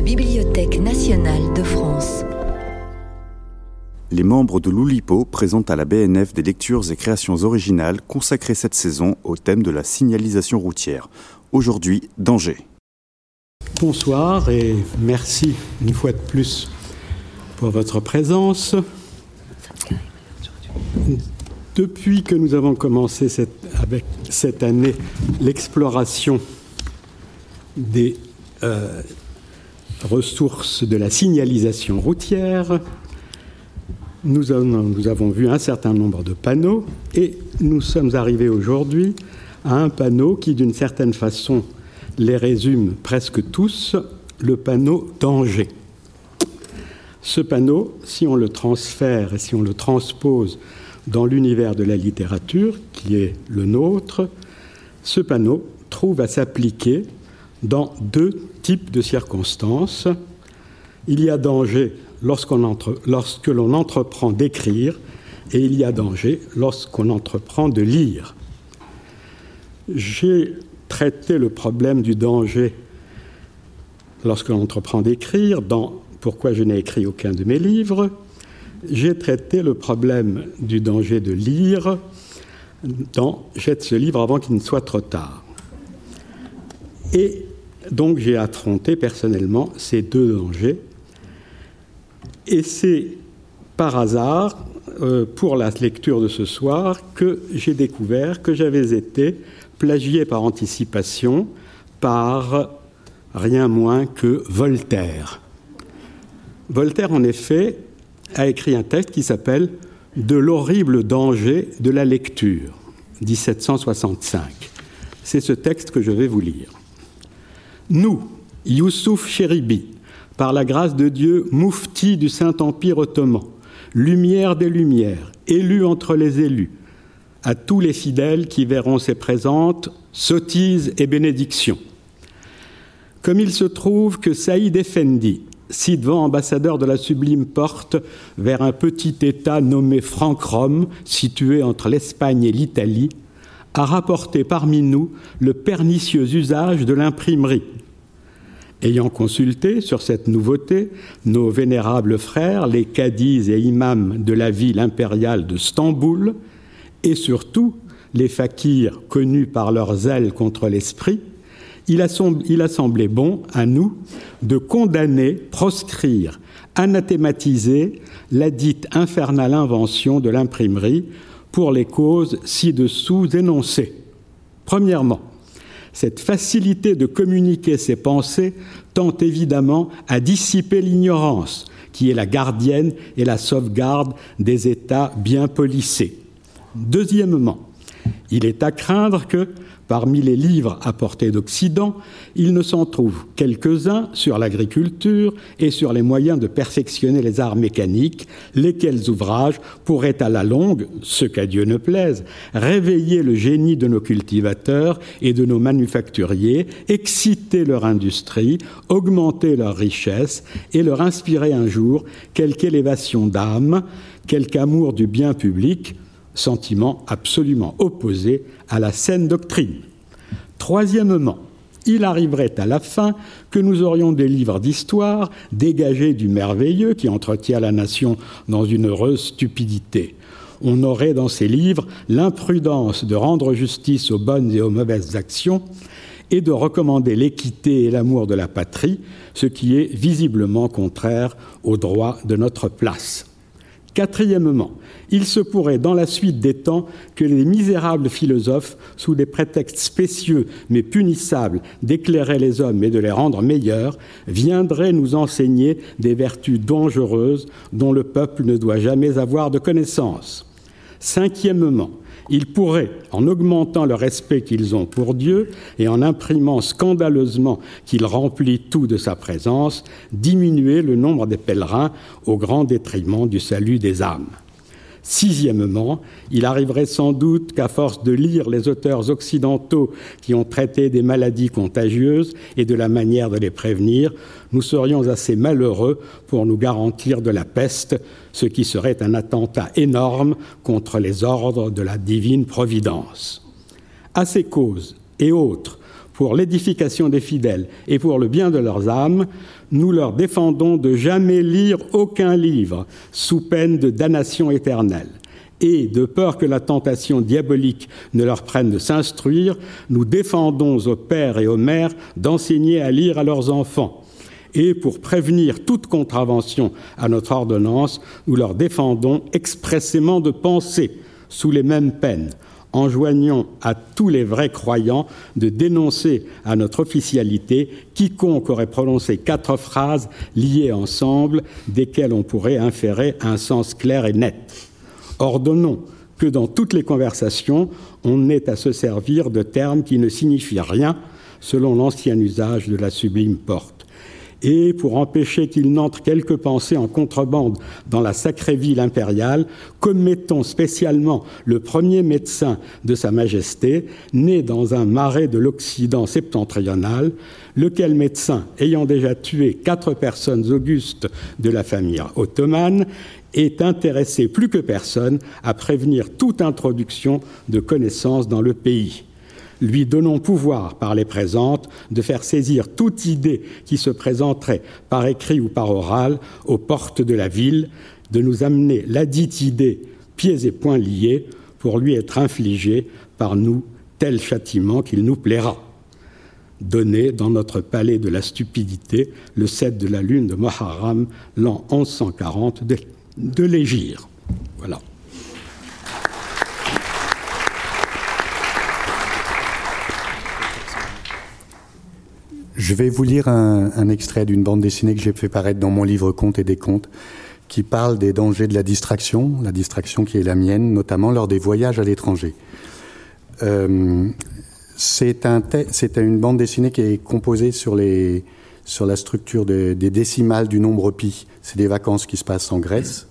la Bibliothèque nationale de France. Les membres de l'Oulipo présentent à la BNF des lectures et créations originales consacrées cette saison au thème de la signalisation routière. Aujourd'hui, danger. Bonsoir et merci une fois de plus pour votre présence. Depuis que nous avons commencé cette, avec cette année l'exploration des euh, ressources de la signalisation routière, nous, avons vu un certain nombre de panneaux et nous sommes arrivés aujourd'hui à un panneau qui, d'une certaine façon, les résume presque tous, le panneau danger. Ce panneau, si on le transfère et si on le transpose dans l'univers de la littérature, qui est le nôtre, ce panneau trouve à s'appliquer dans deux types de circonstances. Il y a danger lorsque l'on entreprend d'écrire et il y a danger lorsqu'on entreprend de lire. J'ai traité le problème du danger lorsque l'on entreprend d'écrire dans Pourquoi je n'ai écrit aucun de mes livres. J'ai traité le problème du danger de lire dans Jette ce livre avant qu'il ne soit trop tard. Et donc j'ai affronté personnellement ces deux dangers. Et c'est par hasard, euh, pour la lecture de ce soir, que j'ai découvert que j'avais été plagié par anticipation par rien moins que Voltaire. Voltaire, en effet, a écrit un texte qui s'appelle De l'horrible danger de la lecture, 1765. C'est ce texte que je vais vous lire. Nous, Youssouf Chéribi, par la grâce de Dieu, moufti du Saint-Empire ottoman, lumière des lumières, élu entre les élus, à tous les fidèles qui verront ses présentes sottises et bénédictions. Comme il se trouve que Saïd Effendi, ci-devant ambassadeur de la sublime porte vers un petit État nommé Franck-Rome, situé entre l'Espagne et l'Italie, a rapporté parmi nous le pernicieux usage de l'imprimerie. Ayant consulté sur cette nouveauté nos vénérables frères, les cadis et imams de la ville impériale de Stamboul, et surtout les fakirs connus par leur zèle contre l'esprit, il a, semblé bon à nous de condamner, proscrire, anathématiser la dite infernale invention de l'imprimerie pour les causes ci-dessous énoncées. Premièrement, cette facilité de communiquer ses pensées tend évidemment à dissiper l'ignorance, qui est la gardienne et la sauvegarde des États bien polissés. Deuxièmement, il est à craindre que, parmi les livres apportés d'Occident, il ne s'en trouve quelques-uns sur l'agriculture et sur les moyens de perfectionner les arts mécaniques, lesquels ouvrages pourraient à la longue, ce qu'à Dieu ne plaise, réveiller le génie de nos cultivateurs et de nos manufacturiers, exciter leur industrie, augmenter leur richesse et leur inspirer un jour quelque élévation d'âme, quelque amour du bien public, sentiment absolument opposé à la saine doctrine. Troisièmement, il arriverait à la fin que nous aurions des livres d'histoire dégagés du merveilleux qui entretient la nation dans une heureuse stupidité. On aurait dans ces livres l'imprudence de rendre justice aux bonnes et aux mauvaises actions et de recommander l'équité et l'amour de la patrie, ce qui est visiblement contraire aux droits de notre place. Quatrièmement, il se pourrait, dans la suite des temps, que les misérables philosophes, sous des prétextes spécieux mais punissables d'éclairer les hommes et de les rendre meilleurs, viendraient nous enseigner des vertus dangereuses dont le peuple ne doit jamais avoir de connaissance. Cinquièmement, ils pourraient, en augmentant le respect qu'ils ont pour Dieu et en imprimant scandaleusement qu'il remplit tout de sa présence, diminuer le nombre des pèlerins au grand détriment du salut des âmes. Sixièmement, il arriverait sans doute qu'à force de lire les auteurs occidentaux qui ont traité des maladies contagieuses et de la manière de les prévenir, nous serions assez malheureux pour nous garantir de la peste, ce qui serait un attentat énorme contre les ordres de la divine providence. À ces causes et autres, pour l'édification des fidèles et pour le bien de leurs âmes, nous leur défendons de jamais lire aucun livre sous peine de damnation éternelle. Et, de peur que la tentation diabolique ne leur prenne de s'instruire, nous défendons aux pères et aux mères d'enseigner à lire à leurs enfants. Et pour prévenir toute contravention à notre ordonnance, nous leur défendons expressément de penser, sous les mêmes peines, enjoignons à tous les vrais croyants de dénoncer à notre officialité quiconque aurait prononcé quatre phrases liées ensemble, desquelles on pourrait inférer un sens clair et net. Ordonnons que dans toutes les conversations, on ait à se servir de termes qui ne signifient rien selon l'ancien usage de la sublime porte et pour empêcher qu'il n'entre quelques pensées en contrebande dans la sacrée ville impériale, commettons spécialement le premier médecin de Sa Majesté, né dans un marais de l'Occident septentrional, lequel médecin, ayant déjà tué quatre personnes augustes de la famille ottomane, est intéressé plus que personne à prévenir toute introduction de connaissances dans le pays lui donnons pouvoir par les présentes de faire saisir toute idée qui se présenterait par écrit ou par oral aux portes de la ville, de nous amener la dite idée pieds et poings liés pour lui être infligé par nous tel châtiment qu'il nous plaira. Donné dans notre palais de la stupidité le 7 de la lune de Moharram, l'an 1140 de, de l'Égir. Voilà. Je vais vous lire un, extrait d'une bande dessinée que j'ai fait paraître dans mon livre Contes et des contes, qui parle des dangers de la distraction, la distraction qui est la mienne, notamment lors des voyages à l'étranger. Euh, c'est un une bande dessinée qui est composée sur la structure des décimales du nombre pi. C'est des vacances qui se passent en Grèce.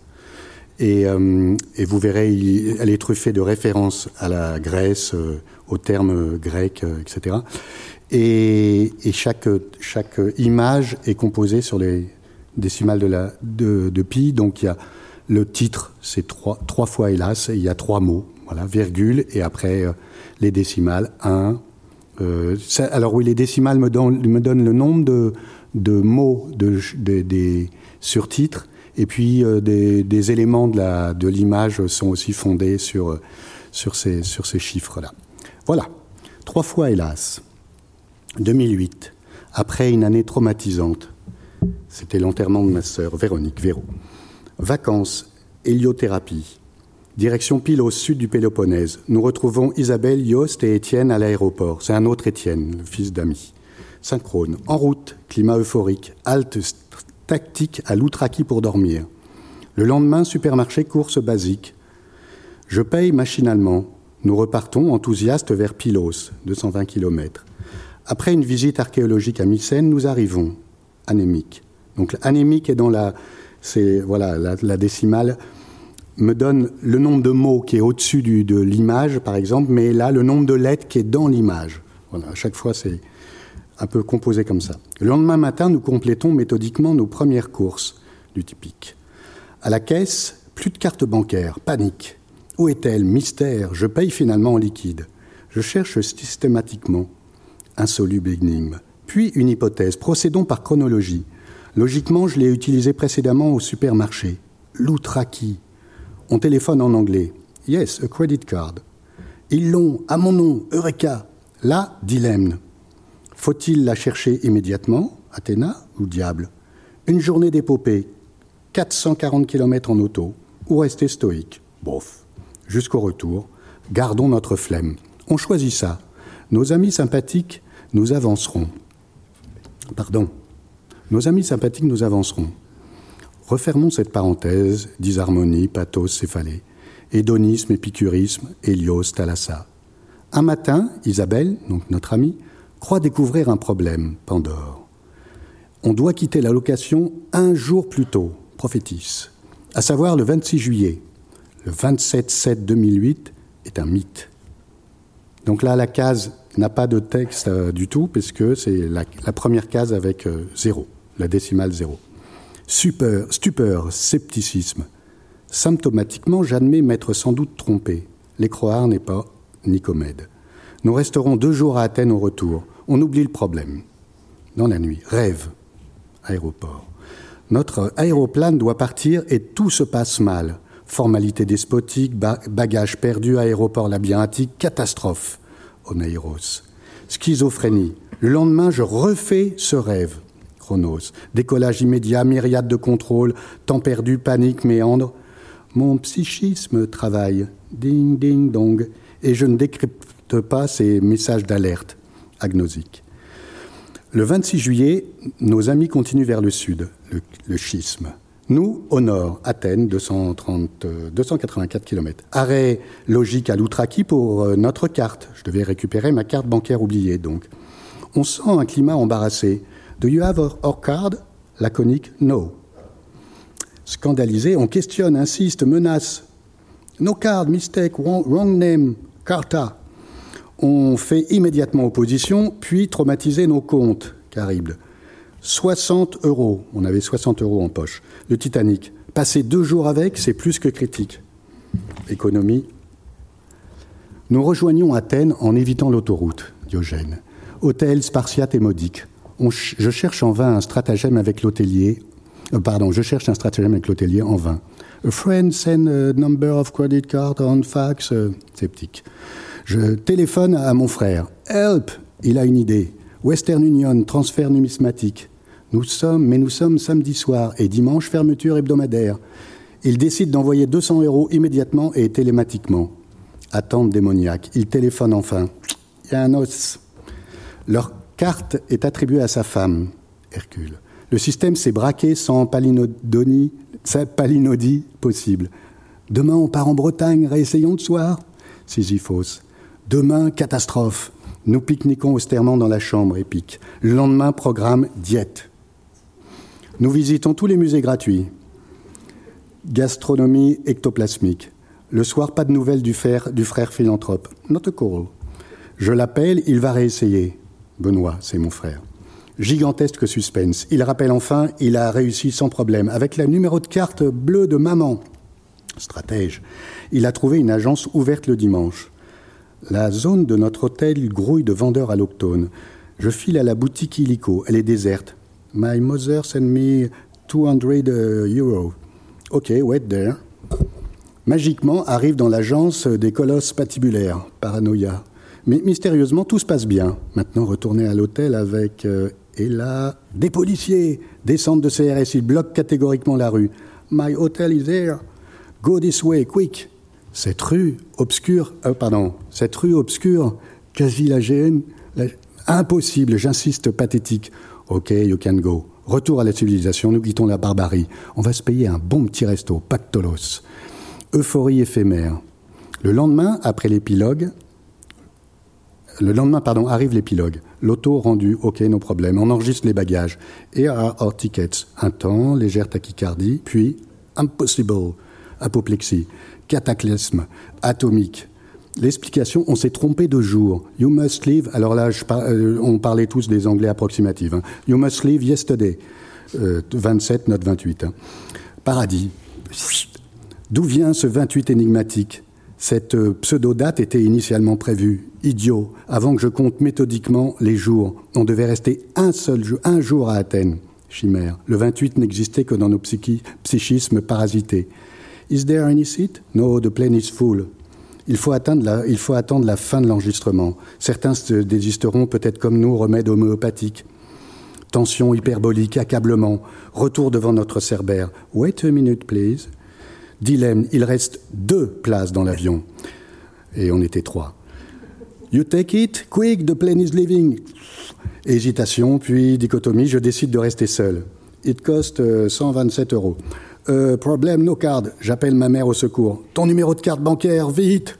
Et, euh, et vous verrez, elle est truffée de références à la Grèce, euh, aux termes grecs, etc. Et, chaque, image est composée sur les décimales de, pi. Donc il y a le titre, c'est trois, fois hélas, il y a trois mots, voilà, virgule, et après euh, les décimales, 1. Euh, alors oui, les décimales me donnent, le nombre de, de mots de, des surtitres, et puis euh, des, éléments de l'image sont aussi fondés sur, sur ces, sur ces chiffres-là. Voilà, trois fois hélas. 2008, après une année traumatisante. C'était l'enterrement de ma sœur, Véronique Véro. Vacances, héliothérapie. Direction pile au sud du Péloponnèse. Nous retrouvons Isabelle, Yost et Étienne à l'aéroport. C'est un autre Étienne, le fils d'ami. Synchrone. En route, climat euphorique. Halte tactique à Loutraki pour dormir. Le lendemain, supermarché, course basique. Je paye machinalement. Nous repartons enthousiastes vers Pylos, 220 km. Après une visite archéologique à Mycène, nous arrivons anémique. Donc anémique est dans la, c'est voilà la, décimale me donne le nombre de mots qui est au-dessus de l'image, par exemple, mais là le nombre de lettres qui est dans l'image. Voilà, à chaque fois c'est un peu composé comme ça. Le lendemain matin, nous complétons méthodiquement nos premières courses du typique. À la caisse, plus de carte bancaire, panique. Où est-elle? Mystère, je paye finalement en liquide. Je cherche systématiquement insoluble énigme. Puis une hypothèse. Procédons par chronologie. Logiquement, je l'ai utilisé précédemment au supermarché. Loutraki. On téléphone en anglais. Yes, a credit card. Ils l'ont, à mon nom, Eureka. Là, dilemme. Faut-il la chercher immédiatement, Athéna ou diable? Une journée d'épopée, 440 km en auto, ou rester stoïque? Bof. Jusqu'au retour, gardons notre flemme. On choisit ça. Nos amis sympathiques nous avancerons. Pardon. Nos amis sympathiques, nous avancerons. Refermons cette parenthèse, disharmonie, pathos, céphalée, hédonisme, épicurisme, Hélios, Thalassa. Un matin, Isabelle, donc notre amie, croit découvrir un problème, Pandore. On doit quitter la location un jour plus tôt, prophétise, à savoir le 26 juillet. Le 27-7-2008 est un mythe. Donc là, la case n'a pas de texte euh, du tout, puisque c'est la, première case avec euh, zéro, la décimale zéro. Super, stupeur, scepticisme. Symptomatiquement, j'admets m'être sans doute trompé. L'écroire n'est pas Nicomède. Nous resterons deux jours à Athènes au retour. On oublie le problème. Dans la nuit, rêve, aéroport. Notre aéroplane doit partir et tout se passe mal. Formalité despotique, bagages perdus, aéroport labyrinthique, catastrophe. Oneiros. Schizophrénie. Le lendemain, je refais ce rêve. Chronos. Décollage immédiat, myriade de contrôles, temps perdu, panique, méandre. Mon psychisme travaille. Ding, ding, dong. Et je ne décrypte pas ces messages d'alerte agnosiques. Le 26 juillet, nos amis continuent vers le sud, le, schisme. Nous, au nord, Athènes, 230, 284 km. Arrêt logique à Loutraki pour euh, notre carte. Je devais récupérer ma carte bancaire oubliée, donc. On sent un climat embarrassé. Do you have our card? Laconique, no. Scandalisé, on questionne, insiste, menace. No card, mistake, wrong name, carta on fait immédiatement opposition, puis traumatiser nos comptes, Carible. 60 euros, on avait 60 euros en poche. Le Titanic, passer deux jours avec, c'est plus que critique. Économie. Nous rejoignons Athènes en évitant l'autoroute, Diogène. Hôtel spartiate et modique. je cherche en vain un stratagème avec l'hôtelier. Euh, pardon, je cherche un stratagème avec l'hôtelier en vain. A friend send a number of credit card on fax. Euh. Je téléphone à mon frère. Help Il a une idée. Western Union, transfert numismatique. Nous sommes, mais nous sommes samedi soir et dimanche, fermeture hebdomadaire. Il décide d'envoyer 200 euros immédiatement et télématiquement. Attente démoniaque. Il téléphone enfin. Il y a un os. Leur carte est attribuée à sa femme, Hercule. Le système s'est braqué sans palinodie, palinodie possible. Demain, on part en Bretagne, réessayons de soir. Sisyphos. Demain, catastrophe. Nous pique-niquons austèrement dans la chambre épique. Le lendemain, programme diète. Nous visitons tous les musées gratuits. Gastronomie ectoplasmique. Le soir, pas de nouvelles du, du frère philanthrope. Not a call. Je l'appelle, il va réessayer. Benoît, c'est mon frère. Gigantesque suspense. Il rappelle enfin, il a réussi sans problème. Avec la numéro de carte bleue de maman. Stratège. Il a trouvé une agence ouverte le dimanche. La zone de notre hôtel grouille de vendeurs allochtones. Je file à la boutique illico. Elle est déserte. My mother sent me 200 uh, euros. Ok, wait there. Magiquement arrivent dans l'agence des colosses patibulaires. Paranoïa. Mais mystérieusement, tout se passe bien. Maintenant, retourner à l'hôtel avec. Euh, et là, des policiers descendent de CRS. Ils bloquent catégoriquement la rue. My hotel is there. Go this way, quick. Cette rue obscure, euh, pardon, cette obscure, quasi la GN, impossible, j'insiste, pathétique. Ok, you can go. Retour à la civilisation, nous quittons la barbarie. On va se payer un bon petit resto, pactolos. Euphorie éphémère. Le lendemain, après l'épilogue, le lendemain, pardon, arrive l'épilogue. L'auto rendu, ok, nos problèmes. On enregistre les bagages. Et à our tickets. Un temps, légère tachycardie, puis impossible, apoplexie cataclysme atomique. L'explication, on s'est trompé de jour. You must leave. Alors là, euh, on parlait tous des anglais approximatifs. Hein. You must leave yesterday. 27, euh, note 28. Hein. Paradis. D'où vient ce 28 énigmatique? Cette euh, pseudo-date était initialement prévue. Idiot. Avant que je compte méthodiquement les jours, on devait rester un seul jour, un jour à Athènes. Chimère. Le 28 n'existait que dans nos psychismes parasités. Is there any seat? No, the plane is full. Il faut, la, attendre la fin de l'enregistrement. Certains se désisteront peut-être comme nous, remède homéopathique. Tension hyperbolique, accablement, retour devant notre cerbère. Wait a minute, please. Dilemme, il reste deux places dans l'avion. Et on était trois. You take it, quick, the plane is leaving. Hésitation, puis dichotomie, je décide de rester seul. It cost 127 euh, euros. Euh, problème, no card. J'appelle ma mère au secours. Ton numéro de carte bancaire, vite.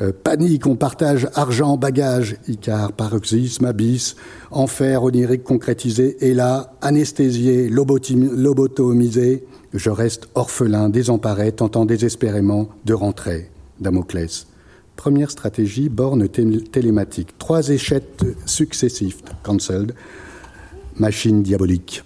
Euh, panique, on partage argent, bagages, Icar, paroxysme, abysse, enfer onirique concrétisé, et là, anesthésié, lobotomisé, je reste orphelin, désemparé, tentant désespérément de rentrer. Damoclès. Première stratégie, borne télématique. Trois échecs successifs, cancelled. Machine diabolique.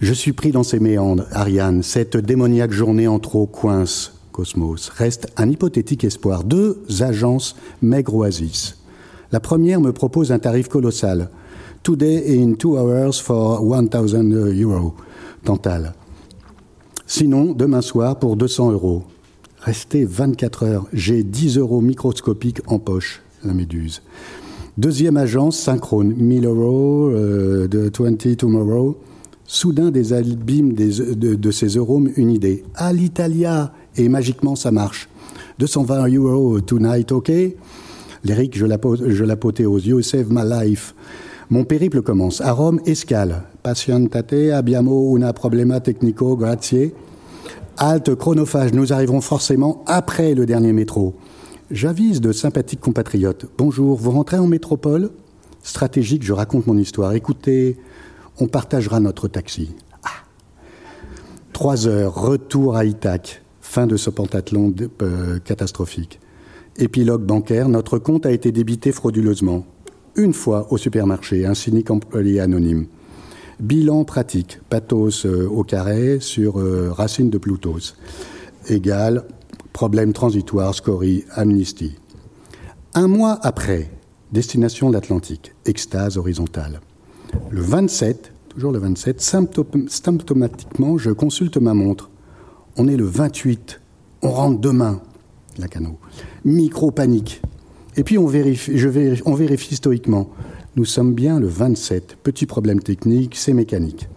Je suis pris dans ces méandres, Ariane. Cette démoniaque journée en trop coince, Cosmos. Reste un hypothétique espoir. Deux agences maigre oasis. La première me propose un tarif colossal. Today in two hours for 1000 euros. Tantal. Sinon, demain soir pour 200 euros. Restez 24 heures. J'ai 10 euros microscopiques en poche, la méduse. Deuxième agence, synchrone. 1000 euros, euh, de 20 tomorrow. Soudain, des abîmes de, ces euros, une idée. À l'Italia Et magiquement, ça marche. 220 euros tonight, ok? L'Eric, je la potais aux yeux, save my life. Mon périple commence. À Rome, escale. Patientate, abbiamo una problema tecnico, grazie. Halte chronophage, nous arriverons forcément après le dernier métro. J'avise de sympathiques compatriotes. Bonjour, vous rentrez en métropole? Stratégique, je raconte mon histoire. Écoutez, on partagera notre taxi. Ah. Trois heures, retour à Ithac. Fin de ce pentathlon euh, catastrophique. Épilogue bancaire, notre compte a été débité frauduleusement. Une fois au supermarché, un cynique employé anonyme. Bilan pratique, pathos euh, au carré sur euh, racine de Plutos, égale problème transitoire, scorie, amnistie. Un mois après, destination de l'Atlantique, extase horizontale. Le 27, toujours le 27, symptomatiquement, je consulte ma montre. On est le 28, on rentre demain, la canot. Micro-panique. Et puis on vérifie, je vérifie, on vérifie stoïquement. Nous sommes bien le 27. Petit problème technique, c'est mécanique.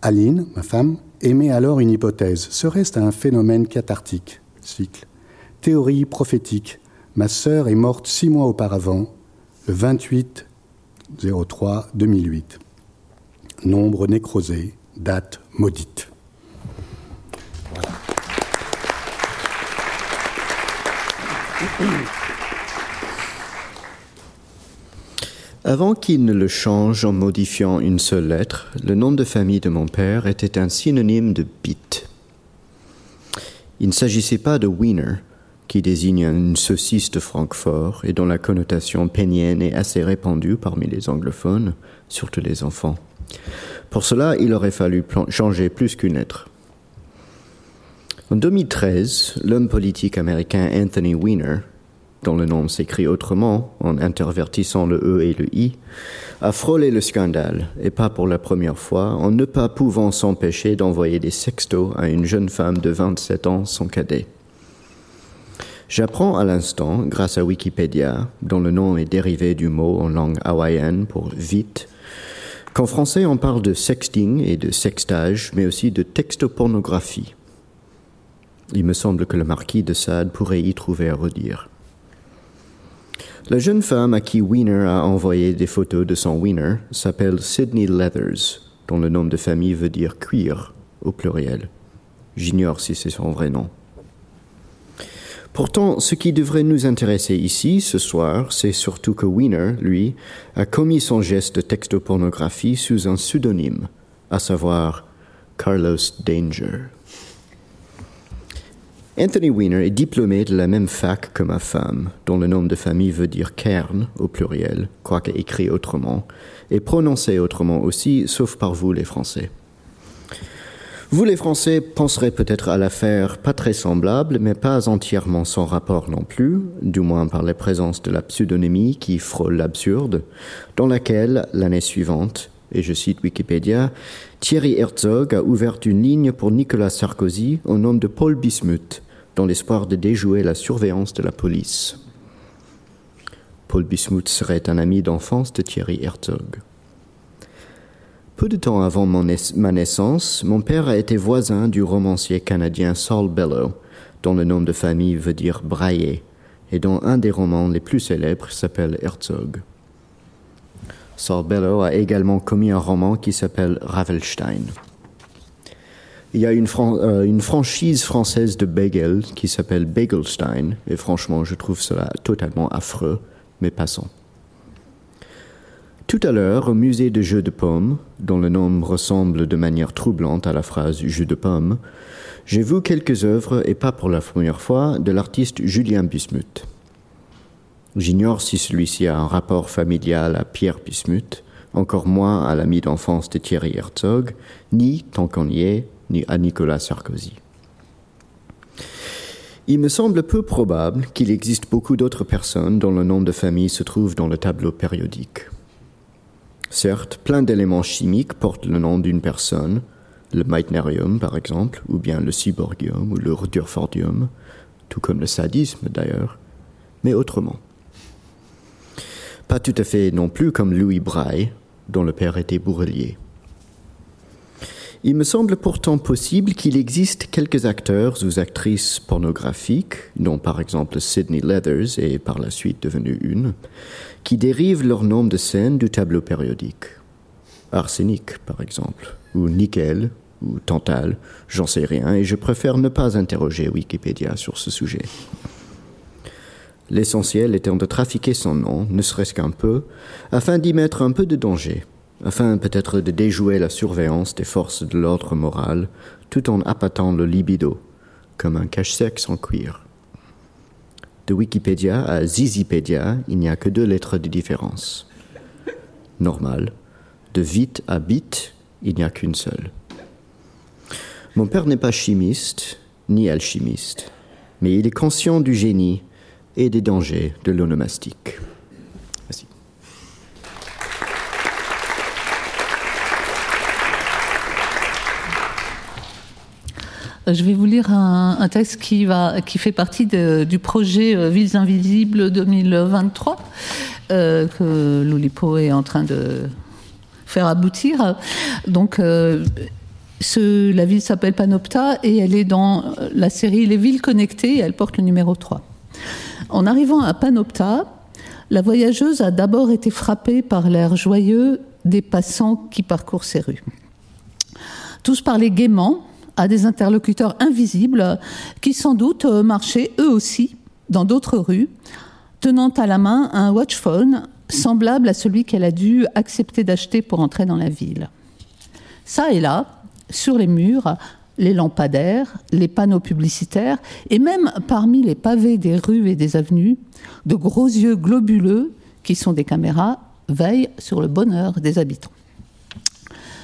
Aline, ma femme, émet alors une hypothèse. Serait-ce un phénomène cathartique? Cycle. Théorie prophétique. Ma sœur est morte six mois auparavant, le 28 03 2008. Nombre nécrosé, date maudite. Avant qu'il ne le change en modifiant une seule lettre, le nom de famille de mon père était un synonyme de bit. Il ne s'agissait pas de Wiener, qui désigne une saucisse de Francfort et dont la connotation pénienne est assez répandue parmi les anglophones, surtout les enfants. Pour cela, il aurait fallu changer plus qu'une lettre. En 2013, l'homme politique américain Anthony Weiner dont le nom s'écrit autrement en intervertissant le E et le I, a frôlé le scandale, et pas pour la première fois, en ne pas pouvant s'empêcher d'envoyer des sextos à une jeune femme de 27 ans, son cadet. J'apprends à l'instant, grâce à Wikipédia, dont le nom est dérivé du mot en langue hawaïenne pour vite, qu'en français on parle de sexting et de sextage, mais aussi de textopornographie. Il me semble que le marquis de Sade pourrait y trouver à redire. La jeune femme à qui Wiener a envoyé des photos de son Wiener s'appelle Sydney Leathers, dont le nom de famille veut dire cuir au pluriel. J'ignore si c'est son vrai nom. Pourtant, ce qui devrait nous intéresser ici, ce soir, c'est surtout que Wiener, lui, a commis son geste de textopornographie sous un pseudonyme, à savoir Carlos Danger. Anthony Weiner est diplômé de la même fac que ma femme, dont le nom de famille veut dire cairn au pluriel, quoique écrit autrement, et prononcé autrement aussi, sauf par vous les Français. Vous les Français penserez peut-être à l'affaire pas très semblable, mais pas entièrement sans rapport non plus, du moins par la présence de la pseudonymie qui frôle l'absurde, dans laquelle, l'année suivante, et je cite Wikipédia, Thierry Herzog a ouvert une ligne pour Nicolas Sarkozy au nom de Paul Bismuth, dans l'espoir de déjouer la surveillance de la police. Paul Bismuth serait un ami d'enfance de Thierry Herzog. Peu de temps avant ma naissance, mon père a été voisin du romancier canadien Saul Bellow, dont le nom de famille veut dire brailler, et dont un des romans les plus célèbres s'appelle Herzog. Saul Bellow a également commis un roman qui s'appelle Ravelstein. Il y a une, euh, franchise française de bagel qui s'appelle Bagelstein, et franchement, je trouve cela totalement affreux, mais passons. Tout à l'heure, au musée de jeux de pommes, dont le nom ressemble de manière troublante à la phrase jeu de pommes, j'ai vu quelques œuvres, et pas pour la première fois, de l'artiste Julien Bismuth. J'ignore si celui-ci a un rapport familial à Pierre Bismuth, encore moins à l'ami d'enfance de Thierry Herzog, ni, tant qu'on y est, ni à Nicolas Sarkozy. Il me semble peu probable qu'il existe beaucoup d'autres personnes dont le nom de famille se trouve dans le tableau périodique. Certes, plein d'éléments chimiques portent le nom d'une personne, le Meitnerium par exemple, ou bien le Cyborgium ou le Rutherfordium, tout comme le sadisme d'ailleurs, mais autrement. Pas tout à fait non plus comme Louis Braille, dont le père était bourrelier. Il me semble pourtant possible qu'il existe quelques acteurs ou actrices pornographiques, dont par exemple Sidney Leathers est par la suite devenue une, qui dérivent leur nom de scène du tableau périodique. Arsenic, par exemple, ou nickel, ou tantal, j'en sais rien, et je préfère ne pas interroger Wikipédia sur ce sujet. L'essentiel étant de trafiquer son nom, ne serait-ce qu'un peu, afin d'y mettre un peu de danger, afin peut-être de déjouer la surveillance des forces de l'ordre moral, tout en appâtant le libido, comme un cache-sec sans cuir. De Wikipédia à Zizipédia, il n'y a que deux lettres de différence. Normal. De vite à bit, il n'y a qu'une seule. Mon père n'est pas chimiste, ni alchimiste, mais il est conscient du génie et des dangers de l'onomastique. Je vais vous lire un, texte qui, va, qui fait partie du projet euh, Villes Invisibles 2023 euh, que l'Oulipo est en train de faire aboutir. Donc, euh, la ville s'appelle Panopta et elle est dans la série Les villes connectées et elle porte le numéro 3. En arrivant à Panopta, la voyageuse a d'abord été frappée par l'air joyeux des passants qui parcourent ces rues. Tous parlaient gaiement à des interlocuteurs invisibles qui sans doute marchaient eux aussi dans d'autres rues, tenant à la main un watchphone semblable à celui qu'elle a dû accepter d'acheter pour entrer dans la ville. Ça et là, sur les murs, les lampadaires, les panneaux publicitaires, et même parmi les pavés des rues et des avenues, de gros yeux globuleux, qui sont des caméras, veillent sur le bonheur des habitants.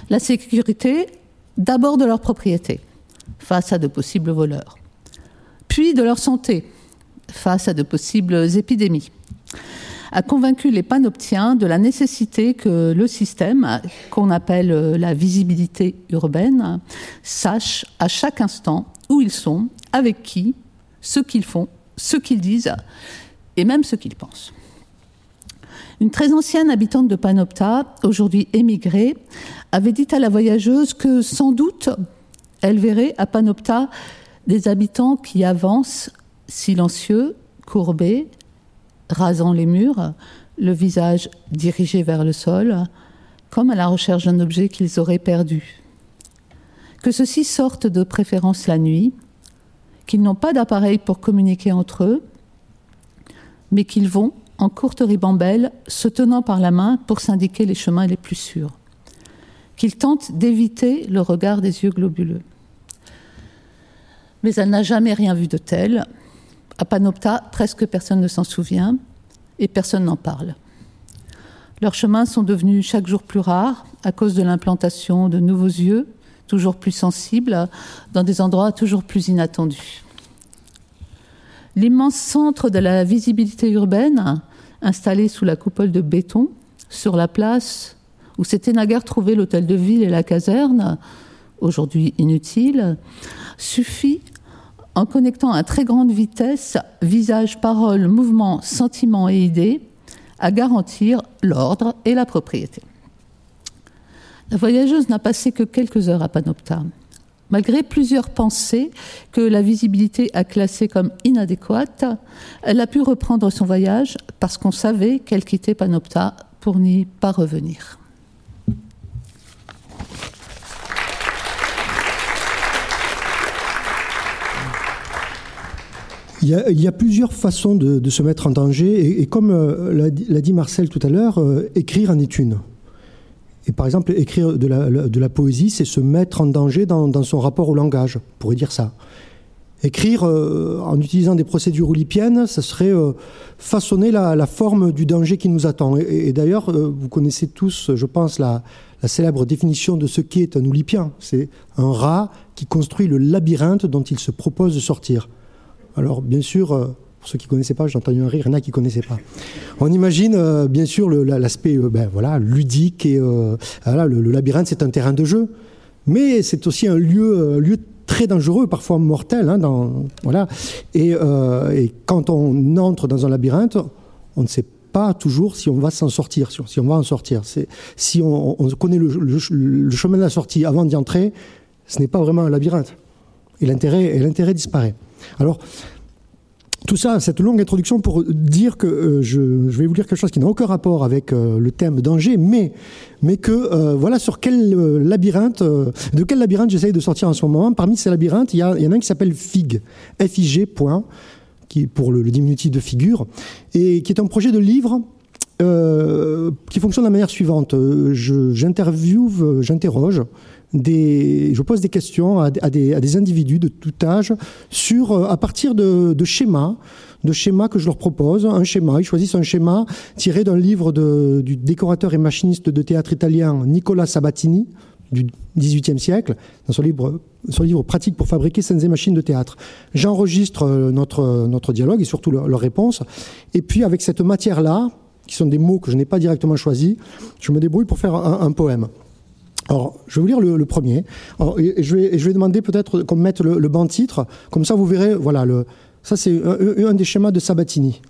La sécurité, d'abord de leur propriété, face à de possibles voleurs, puis de leur santé, face à de possibles épidémies a convaincu les panoptiens de la nécessité que le système, qu'on appelle euh, la visibilité urbaine, sache à chaque instant où ils sont, avec qui, ce qu'ils font, ce qu'ils disent et même ce qu'ils pensent. Une très ancienne habitante de Panopta, aujourd'hui émigrée, avait dit à la voyageuse que sans doute elle verrait à Panopta des habitants qui avancent silencieux, courbés, rasant les murs, le visage dirigé vers le sol, comme à la recherche d'un objet qu'ils auraient perdu. Que ceux-ci sortent de préférence la nuit, qu'ils n'ont pas d'appareil pour communiquer entre eux, mais qu'ils vont en courte ribambelle, se tenant par la main pour s'indiquer les chemins les plus sûrs. Qu'ils tentent d'éviter le regard des yeux globuleux. Mais elle n'a jamais rien vu de tel, à Panopta, presque personne ne s'en souvient et personne n'en parle. Leurs chemins sont devenus chaque jour plus rares à cause de l'implantation de nouveaux yeux, toujours plus sensibles, dans des endroits toujours plus inattendus. L'immense centre de la visibilité urbaine, installé sous la coupole de béton, sur la place où s'était naguère trouvé l'hôtel de ville et la caserne, aujourd'hui inutile, suffit en connectant à très grande vitesse visage, parole, mouvement, sentiment et idées à garantir l'ordre et la propriété. La voyageuse n'a passé que quelques heures à Panopta. Malgré plusieurs pensées que la visibilité a classées comme inadéquates, elle a pu reprendre son voyage parce qu'on savait qu'elle quittait Panopta pour n'y pas revenir. Il y, a, plusieurs façons de, se mettre en danger, et, comme euh, l'a dit Marcel tout à l'heure, euh, écrire en est une. Et par exemple, écrire de la, poésie, c'est se mettre en danger dans, son rapport au langage, on pourrait dire ça. Écrire euh, en utilisant des procédures oulipiennes, ça serait façonner la, forme du danger qui nous attend. Et, d'ailleurs, vous connaissez tous, je pense, la, la célèbre définition de ce qu'est un oulipien. C'est un rat qui construit le labyrinthe dont il se propose de sortir Alors, bien sûr, euh, pour ceux qui ne connaissaient pas, j'ai entendu un rire, il y en a qui ne connaissaient pas. On imagine, euh, bien sûr, l'aspect ben, voilà, ludique et voilà, le, labyrinthe, c'est un terrain de jeu, mais c'est aussi un lieu, lieu très dangereux, parfois mortel. Hein, dans, voilà. et, quand on entre dans un labyrinthe, on ne sait pas toujours si on va s'en sortir, si on va en sortir. Si on, connaît le, chemin de la sortie avant d'y entrer, ce n'est pas vraiment un labyrinthe. Et l'intérêt disparaît. Alors, tout ça, cette longue introduction pour dire que euh, je, vais vous dire quelque chose qui n'a aucun rapport avec euh, le thème danger, mais, mais que euh, voilà sur quel labyrinthe, de quel labyrinthe j'essaye de sortir en ce moment. Parmi ces labyrinthes, il y, en a un qui s'appelle FIG, F-I-G, point qui, pour le, diminutif de figure, et qui est un projet de livre qui fonctionne de la manière suivante. J'interviewe, j'interroge, je pose des questions à, des, individus de tout âge sur, euh, à partir de, de, schémas, de schémas que je leur propose. Un schéma, ils choisissent un schéma tiré d'un livre du décorateur et machiniste de théâtre italien Nicola Sabatini, du XVIIIe siècle, dans son livre, Pratique pour fabriquer scènes et machines de théâtre. J'enregistre euh, notre, dialogue et surtout leurs leur réponses. Et puis, avec cette matière-là, qui sont des mots que je n'ai pas directement choisis, je me débrouille pour faire un, poème. Alors, je vais vous lire le, premier. et, je vais, demander peut-être qu'on mette le, le banc titre. Comme ça, vous verrez, voilà, le, ça c'est un des schémas de Sabatini.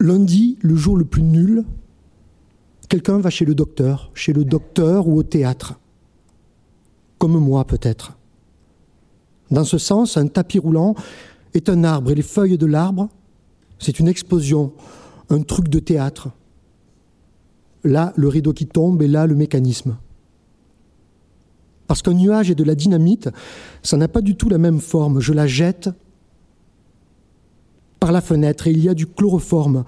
Lundi, le jour le plus nul, Quelqu'un va chez le docteur, chez le docteur ou au théâtre. Comme moi peut-être. Dans ce sens, un tapis roulant est un arbre et les feuilles de l'arbre, c'est une explosion, un truc de théâtre. Là, le rideau qui tombe et là, le mécanisme. Parce qu'un nuage est de la dynamite, ça n'a pas du tout la même forme. Je la jette par la fenêtre et il y a du chloroforme,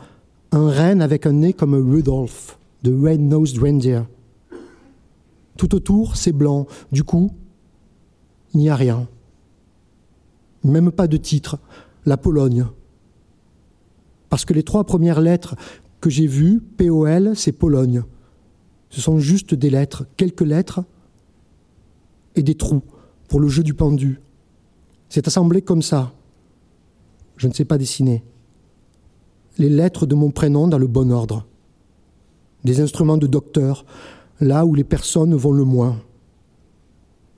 un renne avec un nez comme Rudolph de Red-Nosed Reindeer. Tout autour, c'est blanc. Du coup, il n'y a rien. Même pas de titre. La Pologne. Parce que les trois premières lettres que j'ai vues, POL, c'est Pologne. Ce sont juste des lettres, quelques lettres et des trous pour le jeu du pendu. C'est assemblé comme ça. Je ne sais pas dessiner. Les lettres de mon prénom dans le bon ordre des instruments de docteur, là où les personnes vont le moins.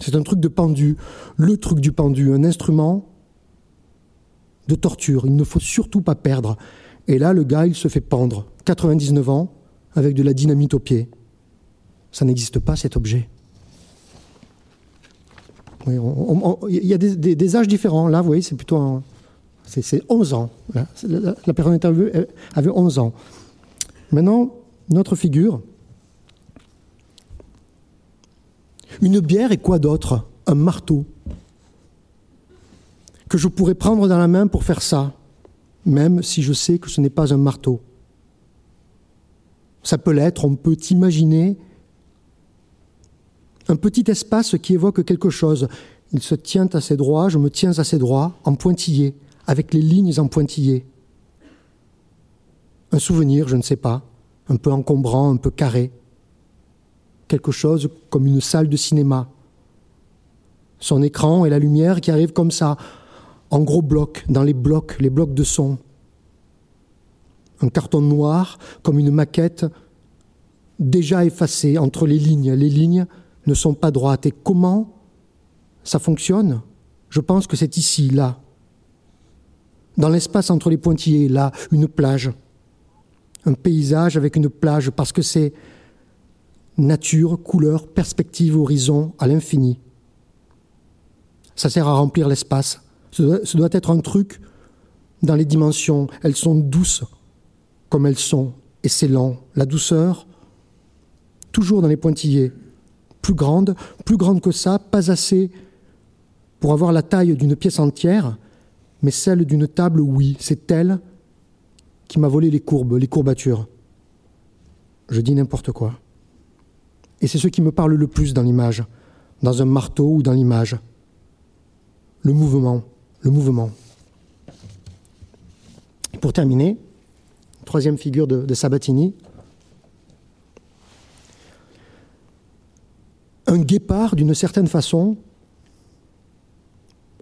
C'est un truc de pendu, le truc du pendu, un instrument de torture. Il ne faut surtout pas perdre. Et là, le gars, il se fait pendre. 99 ans, avec de la dynamite au pied. Ça n'existe pas, cet objet. il y a des, âges différents. Là, vous voyez, c'est plutôt... c'est 11 ans. La, la personne interviewée avait 11 ans. Maintenant, notre figure. Une bière et quoi d'autre? Un marteau. Que je pourrais prendre dans la main pour faire ça, même si je sais que ce n'est pas un marteau. Ça peut l'être, on peut imaginer un petit espace qui évoque quelque chose. Il se tient à ses droits, je me tiens à ses droits, en pointillé, avec les lignes en pointillé. Un souvenir, je ne sais pas un peu encombrant, un peu carré. Quelque chose comme une salle de cinéma. Son écran et la lumière qui arrivent comme ça, en gros blocs, dans les blocs, les blocs de son. Un carton noir comme une maquette déjà effacée entre les lignes. Les lignes ne sont pas droites. Et comment ça fonctionne? Je pense que c'est ici, là. Dans l'espace entre les pointillés, là, une plage un paysage avec une plage, parce que c'est nature, couleur, perspective, horizon à l'infini. Ça sert à remplir l'espace. Ce doit être un truc dans les dimensions. Elles sont douces comme elles sont, et c'est lent. La douceur, toujours dans les pointillés. Plus grande, plus grande que ça, pas assez pour avoir la taille d'une pièce entière, mais celle d'une table, oui, c'est elle qui m'a volé les courbes, les courbatures. Je dis n'importe quoi. Et c'est ce qui me parle le plus dans l'image, dans un marteau ou dans l'image. Le mouvement, le mouvement. Pour terminer, troisième figure de, Sabatini, un guépard d'une certaine façon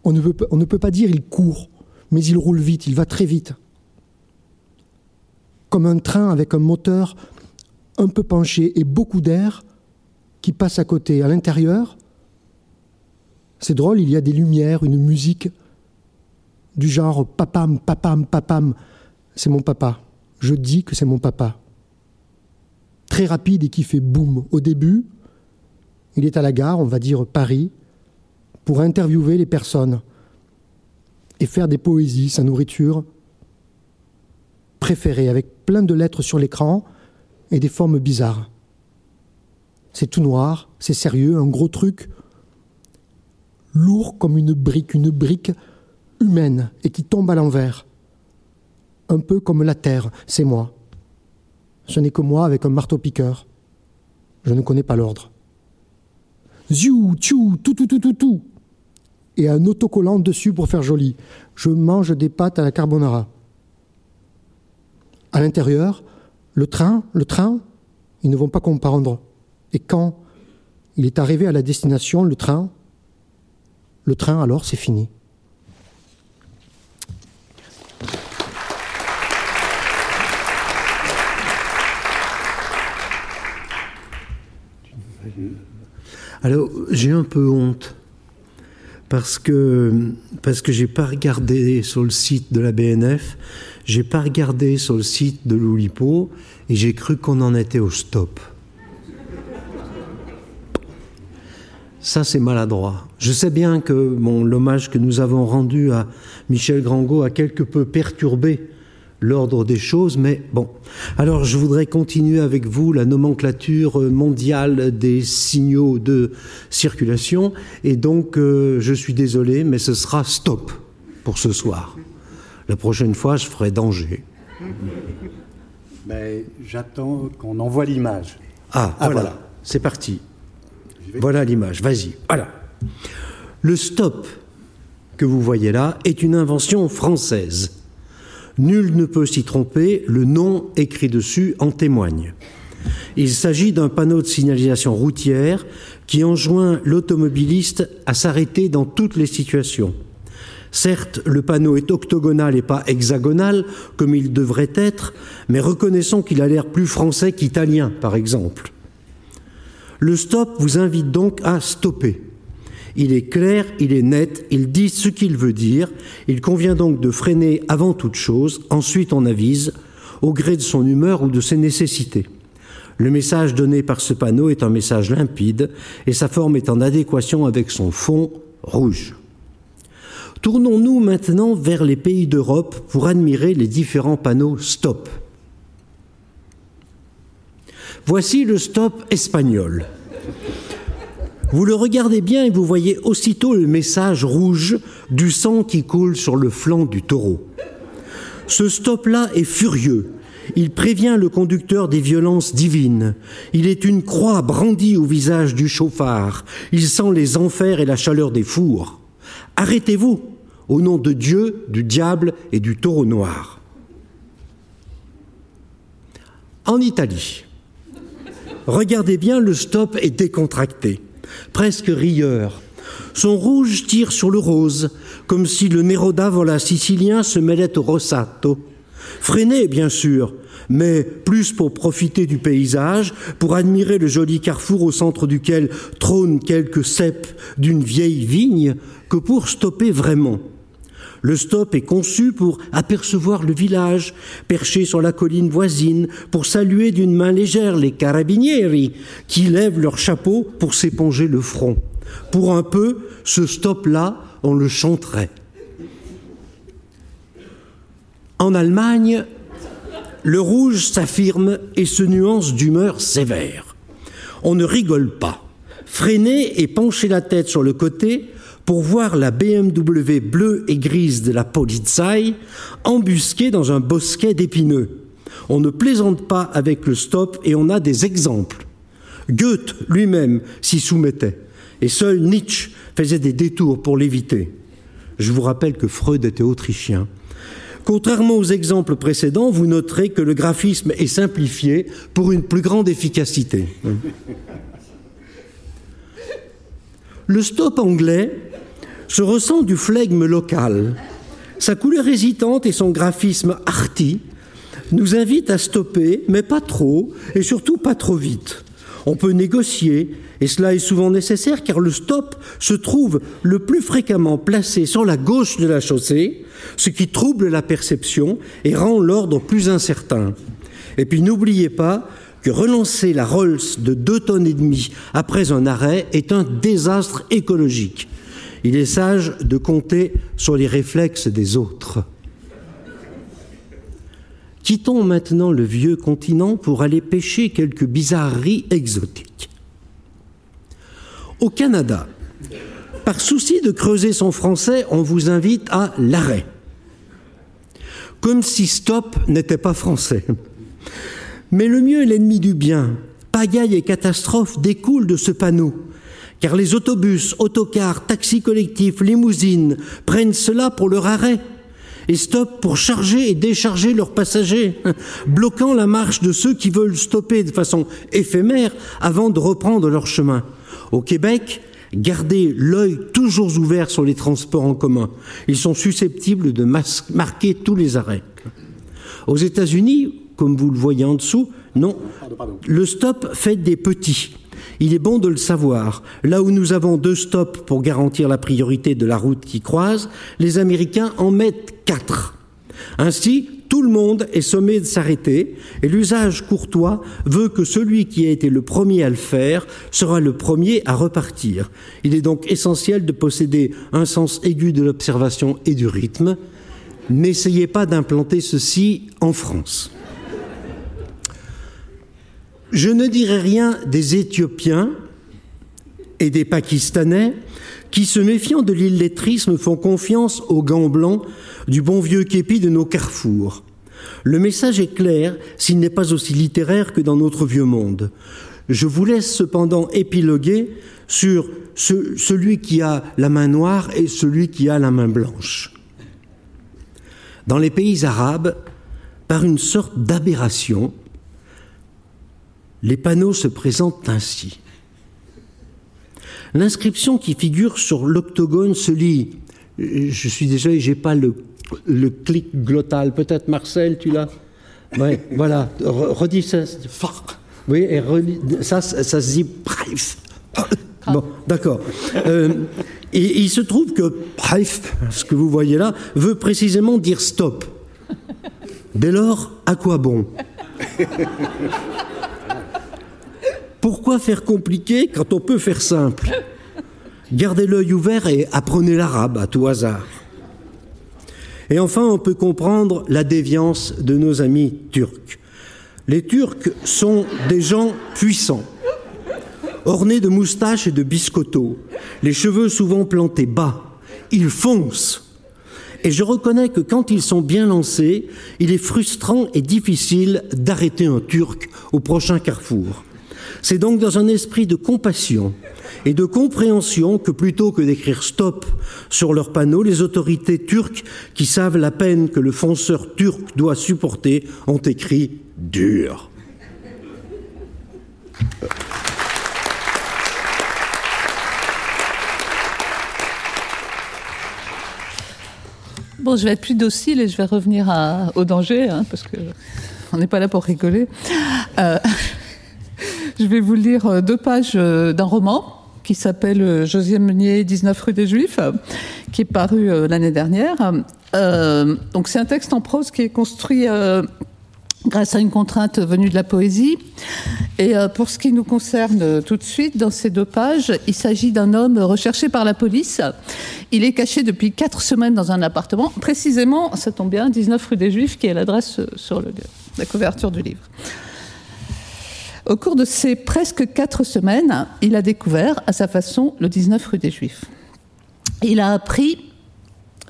On ne, peut, on ne peut pas dire il court, mais il roule vite, il va très vite. Comme un train avec un moteur un peu penché et beaucoup d'air qui passe à côté. À l'intérieur, c'est drôle, il y a des lumières, une musique du genre papam, papam, papam. C'est mon papa. Je dis que c'est mon papa. Très rapide et qui fait boum. Au début, il est à la gare, on va dire Paris, pour interviewer les personnes et faire des poésies, sa nourriture préférée, avec plein de lettres sur l'écran et des formes bizarres. C'est tout noir, c'est sérieux, un gros truc, lourd comme une brique, une brique humaine et qui tombe à l'envers. Un peu comme la terre, c'est moi. Ce n'est que moi avec un marteau-piqueur. Je ne connais pas l'ordre. Ziou, tchou, tout, tout, tout, tout, tout. Et un autocollant dessus pour faire joli. Je mange des pâtes à la carbonara. À l'intérieur, le train, le train, ils ne vont pas comprendre. Et quand il est arrivé à la destination, le train, le train alors c'est fini. Alors, j'ai un peu honte parce que parce que j'ai pas regardé sur le site de la BNF, j'ai pas regardé sur le site de l'Oulipo et j'ai cru qu'on en était au stop. Ça, c'est maladroit. Je sais bien que bon, l'hommage que nous avons rendu à Michel Grangot a quelque peu perturbé l'ordre des choses, mais bon. Alors je voudrais continuer avec vous la nomenclature mondiale des signaux de circulation, et donc euh, je suis désolé, mais ce sera stop pour ce soir. La prochaine fois, je ferai danger. Mais j'attends qu'on envoie l'image. Ah, ah, voilà, c'est parti. Voilà l'image, vas-y. Voilà. Le stop que vous voyez là est une invention française. Nul ne peut s'y tromper, le nom écrit dessus en témoigne. Il s'agit d'un panneau de signalisation routière qui enjoint l'automobiliste à s'arrêter dans toutes les situations. Certes, le panneau est octogonal et pas hexagonal, comme il devrait être, mais reconnaissons qu'il a l'air plus français qu'italien, par exemple. Le stop vous invite donc à stopper. Il est clair, il est net, il dit ce qu'il veut dire. Il convient donc de freiner avant toute chose, ensuite on avise, au gré de son humeur ou de ses nécessités. Le message donné par ce panneau est un message limpide et sa forme est en adéquation avec son fond rouge. Tournons-nous maintenant vers les pays d'Europe pour admirer les différents panneaux stop. Voici le stop espagnol. Vous le regardez bien et vous voyez aussitôt le message rouge du sang qui coule sur le flanc du taureau. Ce stop-là est furieux. Il prévient le conducteur des violences divines. Il est une croix brandie au visage du chauffard. Il sent les enfers et la chaleur des fours. Arrêtez-vous au nom de Dieu, du diable et du taureau noir. En Italie, regardez bien, le stop est décontracté presque rieur. Son rouge tire sur le rose, comme si le voilà sicilien se mêlait au rossato. Freiné, bien sûr, mais plus pour profiter du paysage, pour admirer le joli carrefour au centre duquel trônent quelques ceps d'une vieille vigne, que pour stopper vraiment. Le stop est conçu pour apercevoir le village, perché sur la colline voisine, pour saluer d'une main légère les carabinieri, qui lèvent leur chapeau pour s'éponger le front. Pour un peu, ce stop-là, on le chanterait. En Allemagne, le rouge s'affirme et se nuance d'humeur sévère. On ne rigole pas. Freiner et pencher la tête sur le côté pour voir la BMW bleue et grise de la Polizei embusquée dans un bosquet d'épineux. On ne plaisante pas avec le stop et on a des exemples. Goethe lui-même s'y soumettait et seul Nietzsche faisait des détours pour l'éviter. Je vous rappelle que Freud était autrichien. Contrairement aux exemples précédents, vous noterez que le graphisme est simplifié pour une plus grande efficacité. Le stop anglais se ressent du flegme local. Sa couleur hésitante et son graphisme arty nous invitent à stopper, mais pas trop, et surtout pas trop vite. On peut négocier, et cela est souvent nécessaire car le stop se trouve le plus fréquemment placé sur la gauche de la chaussée, ce qui trouble la perception et rend l'ordre plus incertain. Et puis n'oubliez pas que relancer la Rolls de deux tonnes et demie après un arrêt est un désastre écologique. Il est sage de compter sur les réflexes des autres. Quittons maintenant le vieux continent pour aller pêcher quelques bizarreries exotiques. Au Canada, par souci de creuser son français, on vous invite à l'arrêt. Comme si stop n'était pas français. Mais le mieux est l'ennemi du bien. Pagaille et catastrophe découlent de ce panneau. Car les autobus, autocars, taxis collectifs, limousines prennent cela pour leur arrêt et stoppent pour charger et décharger leurs passagers, bloquant la marche de ceux qui veulent stopper de façon éphémère avant de reprendre leur chemin. Au Québec, gardez l'œil toujours ouvert sur les transports en commun. Ils sont susceptibles de marquer tous les arrêts. Aux États-Unis, comme vous le voyez en dessous, non. Le stop fait des petits. Il est bon de le savoir. Là où nous avons deux stops pour garantir la priorité de la route qui croise, les Américains en mettent quatre. Ainsi, tout le monde est sommé de s'arrêter et l'usage courtois veut que celui qui a été le premier à le faire sera le premier à repartir. Il est donc essentiel de posséder un sens aigu de l'observation et du rythme. N'essayez pas d'implanter ceci en France. Je ne dirai rien des Éthiopiens et des Pakistanais qui, se méfiant de l'illettrisme, font confiance aux gants blancs du bon vieux képi de nos carrefours. Le message est clair s'il n'est pas aussi littéraire que dans notre vieux monde. Je vous laisse cependant épiloguer sur ce, celui qui a la main noire et celui qui a la main blanche. Dans les pays arabes, par une sorte d'aberration, les panneaux se présentent ainsi. L'inscription qui figure sur l'octogone se lit. Je suis désolé, j'ai pas le, le clic glottal. Peut-être Marcel, tu l'as? Oui, voilà. Redis ça. Oui, et ça, ça, se dit bref. Bon, d'accord. Euh, et, il se trouve que bref, ce que vous voyez là, veut précisément dire stop. Dès lors, à quoi bon? pourquoi faire compliqué quand on peut faire simple? Gardez l'œil ouvert et apprenez l'arabe à tout hasard. Et enfin, on peut comprendre la déviance de nos amis turcs. Les Turcs sont des gens puissants, ornés de moustaches et de biscottos, les cheveux souvent plantés bas. Ils foncent. Et je reconnais que quand ils sont bien lancés, il est frustrant et difficile d'arrêter un Turc au prochain carrefour. C'est donc dans un esprit de compassion et de compréhension que plutôt que d'écrire stop sur leurs panneaux, les autorités turques qui savent la peine que le fonceur turc doit supporter ont écrit dur. Bon, je vais être plus docile et je vais revenir au danger, hein, parce que on n'est pas là pour rigoler. Euh, je vais vous lire euh, deux pages euh, d'un roman qui s'appelle euh, Josiane Meunier, 19 rue des Juifs, qui est paru l'année dernière. donc c'est un texte en prose qui est construit grâce à une contrainte venue de la poésie. Et pour ce qui nous concerne tout de suite, dans ces deux pages, il s'agit d'un homme recherché par la police. Il est caché depuis quatre semaines dans un appartement, précisément, ça tombe bien, 19 rue des Juifs, qui est l'adresse sur la couverture du livre. Au cours de ces presque quatre semaines, il a découvert à sa façon le 19 rue des Juifs. Il a appris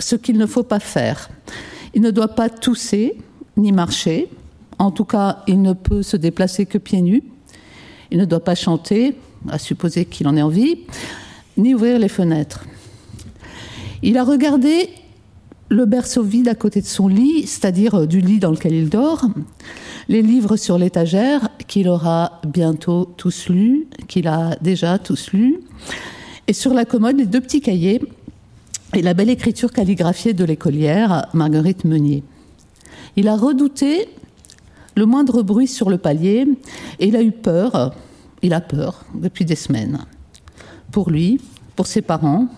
ce qu'il ne faut pas faire. Il ne doit pas tousser ni marcher. En tout cas, il ne peut se déplacer que pieds nus. Il ne doit pas chanter, à supposer qu'il en ait envie, ni ouvrir les fenêtres. Il a regardé le berceau vide à côté de son lit, c'est-à-dire du lit dans lequel il dort, les livres sur l'étagère qu'il aura bientôt tous lus, qu'il a déjà tous lus, et sur la commode les deux petits cahiers et la belle écriture calligraphiée de l'écolière Marguerite Meunier. Il a redouté le moindre bruit sur le palier et il a eu peur, il a peur depuis des semaines. Pour lui, pour ses parents,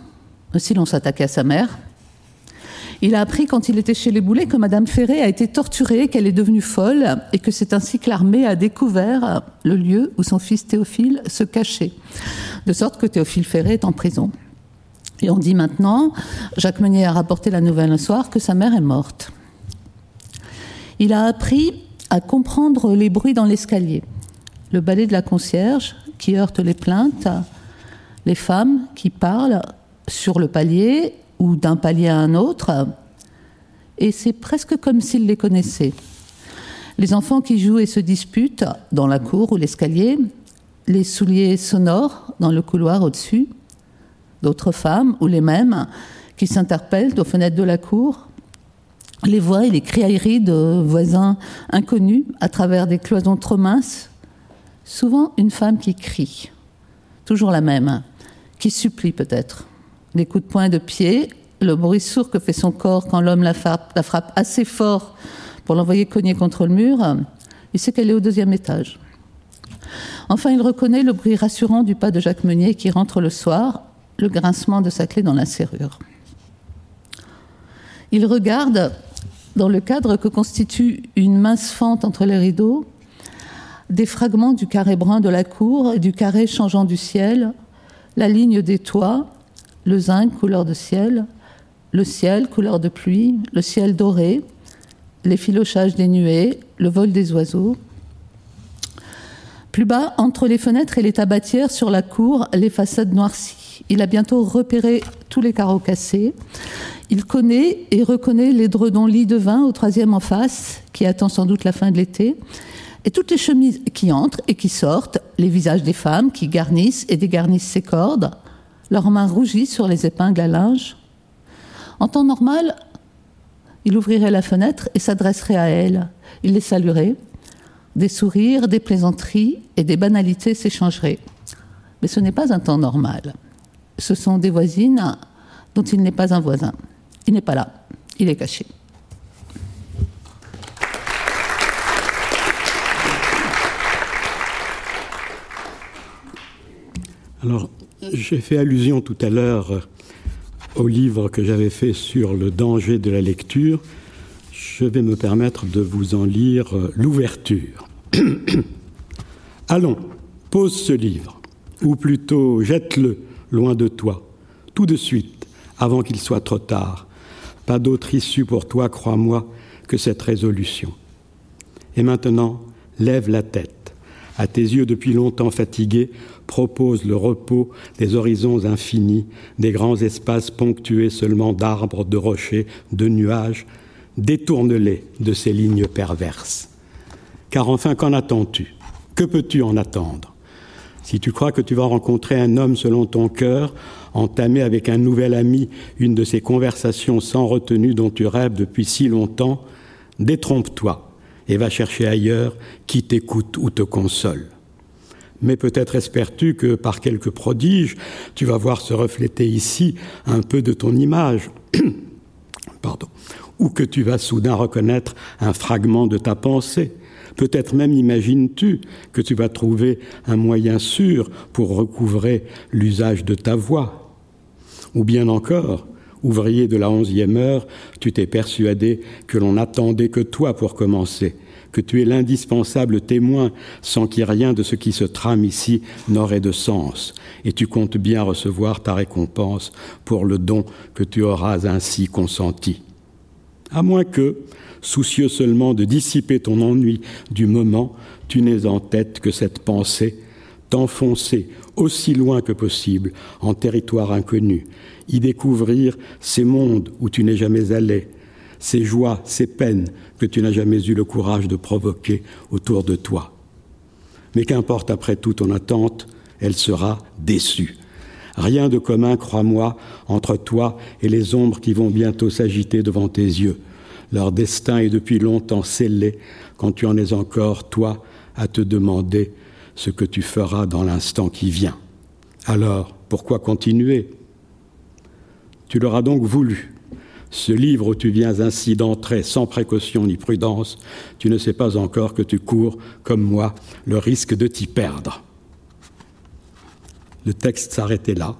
si l'on s'attaquait à sa mère. Il a appris quand il était chez les Boulets que Madame Ferré a été torturée, qu'elle est devenue folle et que c'est ainsi que l'armée a découvert le lieu où son fils Théophile se cachait. De sorte que Théophile Ferré est en prison. Et on dit maintenant, Jacques Meunier a rapporté la nouvelle un soir, que sa mère est morte. Il a appris à comprendre les bruits dans l'escalier, le balai de la concierge qui heurte les plaintes, les femmes qui parlent sur le palier ou d'un palier à un autre, et c'est presque comme s'il les connaissait. Les enfants qui jouent et se disputent dans la cour ou l'escalier, les souliers sonores dans le couloir au-dessus, d'autres femmes ou les mêmes qui s'interpellent aux fenêtres de la cour, les voix et les criailleries de voisins inconnus à travers des cloisons trop minces, souvent une femme qui crie, toujours la même, qui supplie peut-être. Des coups de poing de pied, le bruit sourd que fait son corps quand l'homme la frappe, assez fort pour l'envoyer cogner contre le mur, il sait qu'elle est au deuxième étage. Enfin, il reconnaît le bruit rassurant du pas de Jacques Meunier qui rentre le soir, le grincement de sa clé dans la serrure. Il regarde, dans le cadre que constitue une mince fente entre les rideaux, des fragments du carré brun de la cour du carré changeant du ciel, la ligne des toits, le zinc couleur de ciel, le ciel couleur de pluie, le ciel doré, les filochages des nuées, le vol des oiseaux. Plus bas, entre les fenêtres et les tabatières sur la cour, les façades noircies. Il a bientôt repéré tous les carreaux cassés. Il connaît et reconnaît les dredons lits de vin au troisième en face, qui attend sans doute la fin de l'été, et toutes les chemises qui entrent et qui sortent, les visages des femmes qui garnissent et dégarnissent ces cordes, leurs mains rougies sur les épingles à linge. En temps normal, il ouvrirait la fenêtre et s'adresserait à elles. Il les saluerait. Des sourires, des plaisanteries et des banalités s'échangeraient. Mais ce n'est pas un temps normal. Ce sont des voisines dont il n'est pas un voisin. Il n'est pas là. Il est caché. Alors, j'ai fait allusion tout à l'heure au livre que j'avais fait sur le danger de la lecture. Je vais me permettre de vous en lire l'ouverture. Allons, pose ce livre, ou plutôt jette-le loin de toi, tout de suite, avant qu'il soit trop tard. Pas d'autre issue pour toi, crois-moi, que cette résolution. Et maintenant, lève la tête à tes yeux depuis longtemps fatigués, propose le repos des horizons infinis, des grands espaces ponctués seulement d'arbres, de rochers, de nuages. Détourne-les de ces lignes perverses. Car enfin, qu'en attends-tu? Que peux-tu en attendre? Si tu crois que tu vas rencontrer un homme selon ton cœur, entamer avec un nouvel ami une de ces conversations sans retenue dont tu rêves depuis si longtemps, détrompe-toi et va chercher ailleurs qui t'écoute ou te console. Mais peut-être espères-tu que par quelque prodige, tu vas voir se refléter ici un peu de ton image, pardon, ou que tu vas soudain reconnaître un fragment de ta pensée. Peut-être même imagines-tu que tu vas trouver un moyen sûr pour recouvrer l'usage de ta voix. Ou bien encore, ouvrier de la onzième heure, tu t'es persuadé que l'on n'attendait que toi pour commencer, que tu es l'indispensable témoin sans qu'il rien de ce qui se trame ici n'aurait de sens, et tu comptes bien recevoir ta récompense pour le don que tu auras ainsi consenti. À moins que, soucieux seulement de dissiper ton ennui du moment, tu n'aies en tête que cette pensée, t'enfoncer aussi loin que possible en territoire inconnu, y découvrir ces mondes où tu n'es jamais allé, ces joies, ces peines que tu n'as jamais eu le courage de provoquer autour de toi. Mais qu'importe après tout ton attente, elle sera déçue. Rien de commun, crois-moi, entre toi et les ombres qui vont bientôt s'agiter devant tes yeux. Leur destin est depuis longtemps scellé quand tu en es encore, toi, à te demander ce que tu feras dans l'instant qui vient. Alors, pourquoi continuer? Tu l'auras donc voulu. Ce livre où tu viens ainsi d'entrer sans précaution ni prudence, tu ne sais pas encore que tu cours, comme moi, le risque de t'y perdre. Le texte s'arrêtait là.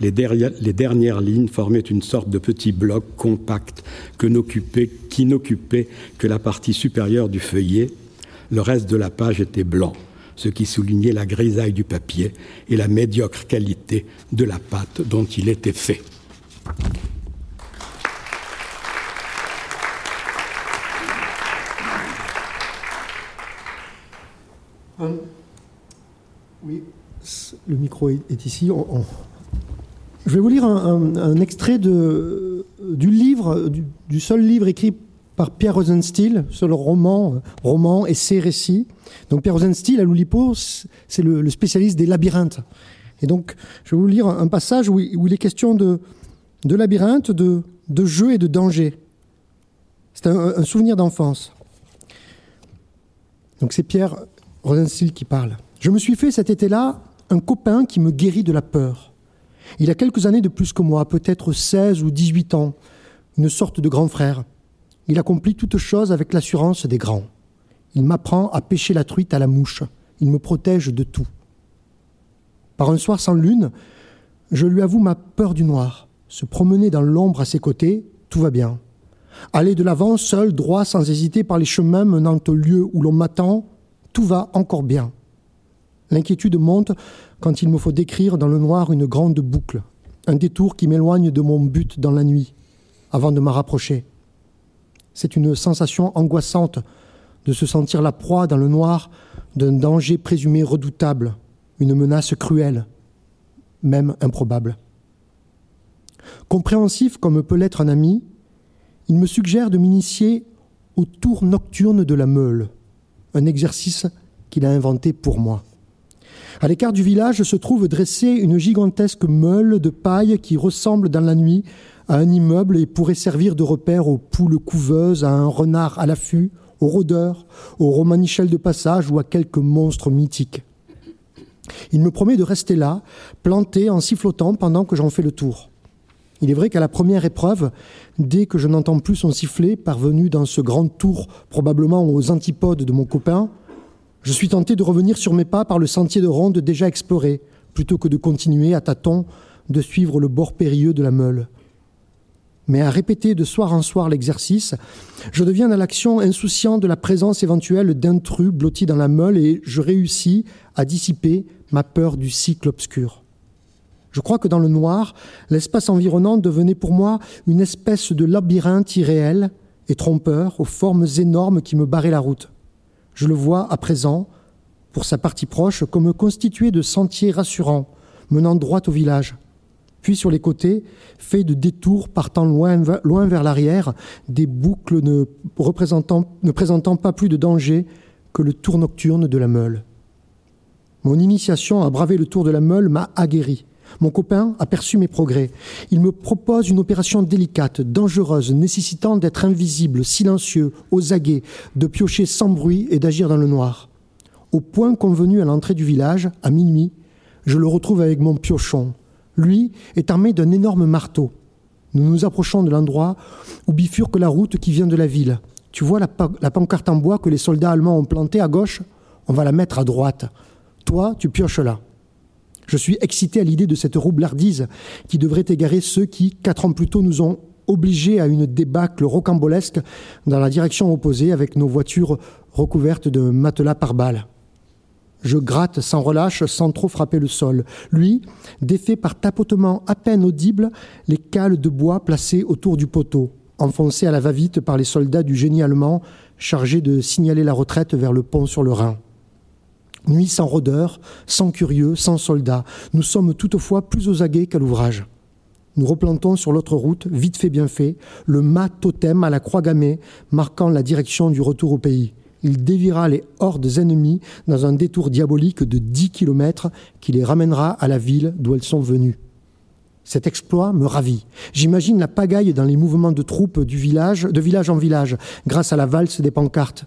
Les, dernières lignes formaient une sorte de petit bloc compact qui n'occupait que la partie supérieure du feuillet. Le reste de la page était blanc, ce qui soulignait la grisaille du papier et la médiocre qualité de la pâte dont il était fait. Oui, le micro est, ici. Je vais vous lire un, extrait du livre, du, seul livre écrit par Pierre Rosenstiel, seul roman, roman, essai, récit. Donc Pierre Rosenstiel, à l'Oulipo, c'est le, spécialiste des labyrinthes. Et donc, je vais vous lire un, passage où, il est question de, de labyrinthe, de, de jeu et de danger. C'est un, souvenir d'enfance. Donc c'est Pierre Rosenstiel qui parle. Je me suis fait cet été-là un copain qui me guérit de la peur. Il a quelques années de plus que moi, peut-être 16 ou 18 ans, une sorte de grand frère. Il accomplit toutes choses avec l'assurance des grands. Il m'apprend à pêcher la truite à la mouche. Il me protège de tout. Par un soir sans lune, je lui avoue ma peur du noir. Se promener dans l'ombre à ses côtés, tout va bien. Aller de l'avant, seul, droit, sans hésiter par les chemins menant au lieu où l'on m'attend, tout va encore bien. L'inquiétude monte quand il me faut décrire dans le noir une grande boucle, un détour qui m'éloigne de mon but dans la nuit, avant de m'en rapprocher. C'est une sensation angoissante de se sentir la proie dans le noir d'un danger présumé redoutable, une menace cruelle, même improbable. Compréhensif comme peut l'être un ami, il me suggère de m'initier au tour nocturne de la meule, un exercice qu'il a inventé pour moi. À l'écart du village se trouve dressée une gigantesque meule de paille qui ressemble dans la nuit à un immeuble et pourrait servir de repère aux poules couveuses, à un renard à l'affût, aux rôdeurs, aux romanichels de passage ou à quelques monstres mythiques. Il me promet de rester là, planté en sifflotant pendant que j'en fais le tour. Il est vrai qu'à la première épreuve, dès que je n'entends plus son sifflet, parvenu dans ce grand tour probablement aux antipodes de mon copain, je suis tenté de revenir sur mes pas par le sentier de ronde déjà exploré, plutôt que de continuer à tâtons de suivre le bord périlleux de la Meule. Mais à répéter de soir en soir l'exercice, je deviens à l'action insouciant de la présence éventuelle d'intrus blottis dans la meule et je réussis à dissiper ma peur du cycle obscur. Je crois que dans le noir, l'espace environnant devenait pour moi une espèce de labyrinthe irréel et trompeur aux formes énormes qui me barraient la route. Je le vois à présent, pour sa partie proche, comme constitué de sentiers rassurants menant droit au village. Puis sur les côtés, fait de détours partant loin, vers l'arrière, des boucles ne présentant pas plus de danger que le tour nocturne de la Meule. Mon initiation à braver le tour de la Meule m'a aguerri. Mon copain aperçut mes progrès. Il me propose une opération délicate, dangereuse, nécessitant d'être invisible, silencieux, aux aguets, de piocher sans bruit et d'agir dans le noir. Au point convenu à l'entrée du village, à minuit, je le retrouve avec mon piochon. Lui est armé d'un énorme marteau. Nous nous approchons de l'endroit où bifurque la route qui vient de la ville. Tu vois la pancarte en bois que les soldats allemands ont plantée à gauche? On va la mettre à droite. Toi, tu pioches là. Je suis excité à l'idée de cette roublardise qui devrait égarer ceux qui, quatre ans plus tôt, nous ont obligés à une débâcle rocambolesque dans la direction opposée avec nos voitures recouvertes de matelas par balles. Je gratte sans relâche, sans trop frapper le sol. Lui défait par tapotement à peine audible les cales de bois placées autour du poteau, enfoncées à la va-vite par les soldats du génie allemand chargés de signaler la retraite vers le pont sur le Rhin. Nuit sans rôdeurs, sans curieux, sans soldats, nous sommes toutefois plus aux aguets qu'à l'ouvrage. Nous replantons sur l'autre route, vite fait bien fait, le mât totem à la croix gammée, marquant la direction du retour au pays. Il dévira les hordes ennemies dans un détour diabolique de dix kilomètres qui les ramènera à la ville d'où elles sont venues. Cet exploit me ravit. J'imagine la pagaille dans les mouvements de troupes du village, de village en village, grâce à la valse des pancartes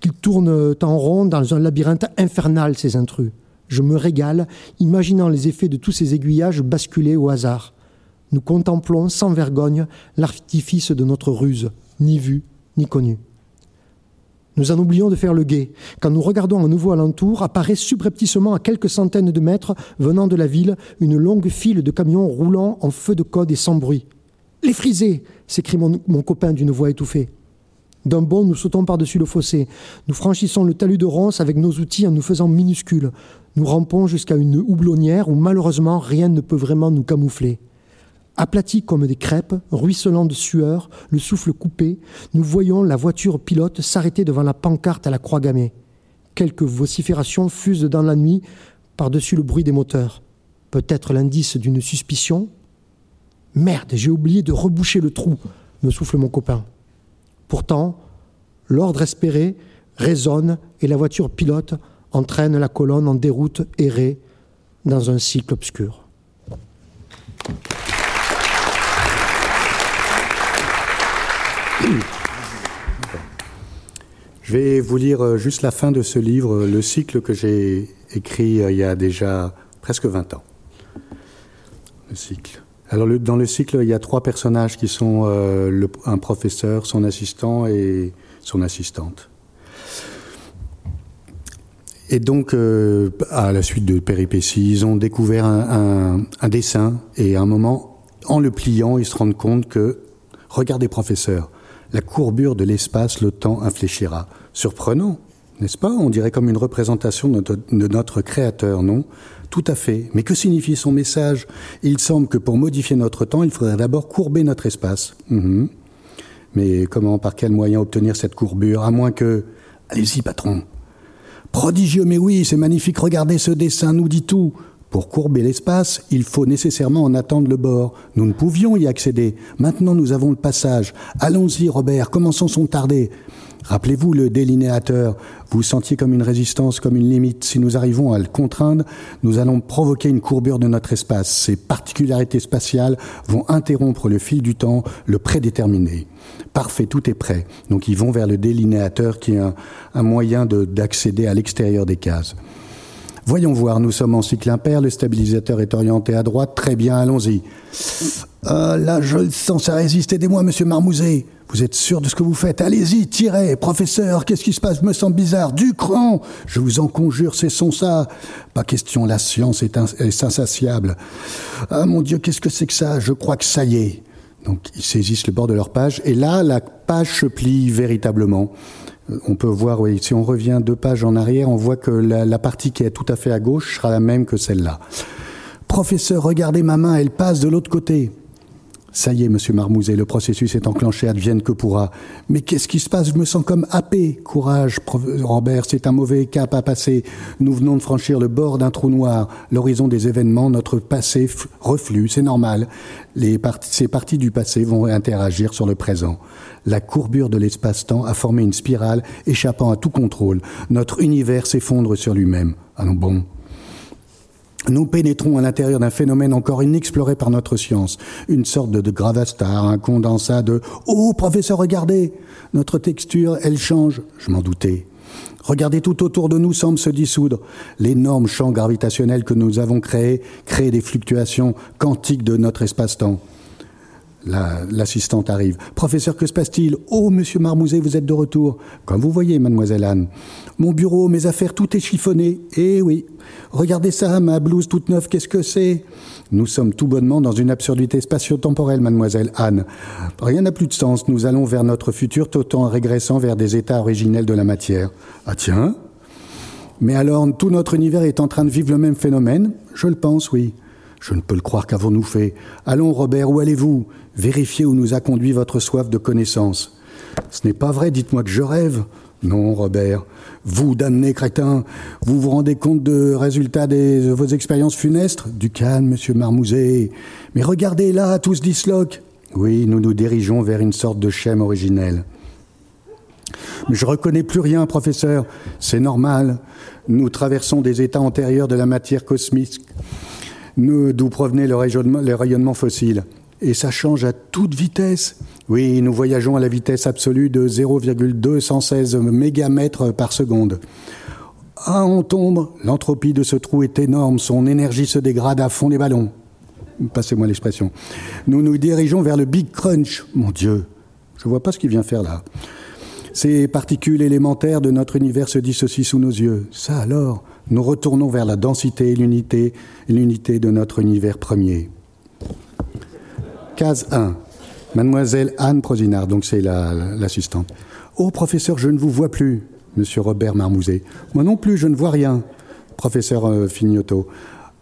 qu'ils tournent en rond dans un labyrinthe infernal, ces intrus. Je me régale, imaginant les effets de tous ces aiguillages basculés au hasard. Nous contemplons sans vergogne l'artifice de notre ruse, ni vu, ni connu. Nous en oublions de faire le guet. Quand nous regardons à nouveau alentour, apparaît subrepticement à quelques centaines de mètres, venant de la ville, une longue file de camions roulant en feu de code et sans bruit. Les frisés s'écrie mon copain d'une voix étouffée. D'un bond, nous sautons par-dessus le fossé. Nous franchissons le talus de ronces avec nos outils en nous faisant minuscules. Nous rampons jusqu'à une houblonnière où malheureusement rien ne peut vraiment nous camoufler. Aplatis comme des crêpes, ruisselant de sueur, le souffle coupé, nous voyons la voiture pilote s'arrêter devant la pancarte à la croix gammée. Quelques vociférations fusent dans la nuit par-dessus le bruit des moteurs. Peut-être l'indice d'une suspicion? Merde, j'ai oublié de reboucher le trou, me souffle mon copain. Pourtant, l'ordre espéré résonne et la voiture pilote entraîne la colonne en déroute errée dans un cycle obscur. Je vais vous lire euh, juste la fin de ce livre, le cycle que j'ai écrit euh, il y a déjà presque 20 ans. Le cycle. Alors dans le cycle, il y a trois personnages qui sont euh, un professeur, son assistant et son assistante. Et donc, euh, à la suite de péripéties, ils ont découvert un, dessin et à un moment, en le pliant, ils se rendent compte que, regardez professeur, la courbure de l'espace, le temps infléchira. Surprenant, n'est-ce pas? On dirait comme une représentation de notre créateur, non? Tout à fait. Mais que signifie son message? Il semble que pour modifier notre temps, il faudrait d'abord courber notre espace. Mmh. Mais comment, par quel moyen obtenir cette courbure? À moins que... Allez-y, patron. Prodigieux, mais oui, c'est magnifique. Regardez ce dessin, nous dit tout. Pour courber l'espace, il faut nécessairement en attendre le bord. Nous ne pouvions y accéder. Maintenant, nous avons le passage. Allons-y, Robert, commençons sans tarder. Rappelez-vous le délinéateur. Vous sentiez comme une résistance, comme une limite. Si nous arrivons à le contraindre, nous allons provoquer une courbure de notre espace. Ces particularités spatiales vont interrompre le fil du temps, le prédéterminer. Parfait, tout est prêt. Donc ils vont vers le délinéateur qui est un, un moyen d'accéder à l'extérieur des cases. Voyons voir, nous sommes en cycle impair, le stabilisateur est orienté à droite, très bien, allons-y. Euh, là, je sens ça résiste, aidez-moi, monsieur Marmouzet. Vous êtes sûr de ce que vous faites? Allez-y, tirez Professeur, qu'est-ce qui se passe? Me sens bizarre. Du cran Je vous en conjure, cessons ça. Pas question, la science est, est insatiable. Ah mon Dieu, qu'est-ce que c'est que ça? Je crois que ça y est. Donc ils saisissent le bord de leur page, et là, la page se plie véritablement. On peut voir, oui, si on revient deux pages en arrière, on voit que la, la partie qui est tout à fait à gauche sera la même que celle-là. Professeur, regardez ma main, elle passe de l'autre côté. Ça y est, monsieur Marmouzet, le processus est enclenché, advienne que pourra. Mais qu'est-ce qui se passe? Je me sens comme happé. Courage, Robert, c'est un mauvais cap à passer. Nous venons de franchir le bord d'un trou noir, l'horizon des événements, notre passé reflue, c'est normal. Les ces parties du passé vont interagir sur le présent. La courbure de l'espace-temps a formé une spirale échappant à tout contrôle. Notre univers s'effondre sur lui-même. Allons bon, nous pénétrons à l'intérieur d'un phénomène encore inexploré par notre science, une sorte de, gravastar, un condensat de ⁇ Oh, professeur, regardez Notre texture, elle change. Je m'en doutais. Regardez, tout autour de nous semble se dissoudre. L'énorme champ gravitationnel que nous avons créé crée des fluctuations quantiques de notre espace-temps. L'assistante la, arrive. Professeur, que se passe-t-il? Oh, monsieur Marmouzet, vous êtes de retour. Comme vous voyez, mademoiselle Anne. Mon bureau, mes affaires, tout est chiffonné. Eh oui. Regardez ça, ma blouse toute neuve, qu'est-ce que c'est? Nous sommes tout bonnement dans une absurdité spatio-temporelle, mademoiselle Anne. Rien n'a plus de sens. Nous allons vers notre futur tout en régressant vers des états originels de la matière. Ah tiens Mais alors, tout notre univers est en train de vivre le même phénomène? Je le pense, oui. Je ne peux le croire qu'avons-nous fait? Allons, Robert, où allez-vous? Vérifiez où nous a conduit votre soif de connaissance. Ce n'est pas vrai, dites-moi que je rêve. Non, Robert. Vous, damné crétin, vous vous rendez compte de résultats des, de vos expériences funestes Du calme, monsieur Marmouzet. Mais regardez là, tout se disloque. Oui, nous nous dirigeons vers une sorte de schème originel. Mais je reconnais plus rien, professeur. C'est normal. Nous traversons des états antérieurs de la matière cosmique, d'où provenait le rayonnement, le rayonnement fossile et ça change à toute vitesse. Oui, nous voyageons à la vitesse absolue de 0,216 mégamètres par seconde. Ah, on tombe, l'entropie de ce trou est énorme, son énergie se dégrade à fond des ballons. passez-moi l'expression. Nous nous dirigeons vers le Big Crunch. Mon Dieu, je ne vois pas ce qu'il vient faire là. Ces particules élémentaires de notre univers se dissocient sous nos yeux. Ça alors, nous retournons vers la densité et l'unité, l'unité de notre univers premier. Case 1. Mademoiselle Anne Prosinard, donc c'est l'assistante. oh, professeur, je ne vous vois plus. Monsieur Robert Marmouzet. Moi non plus, je ne vois rien. Professeur euh, Fignotto.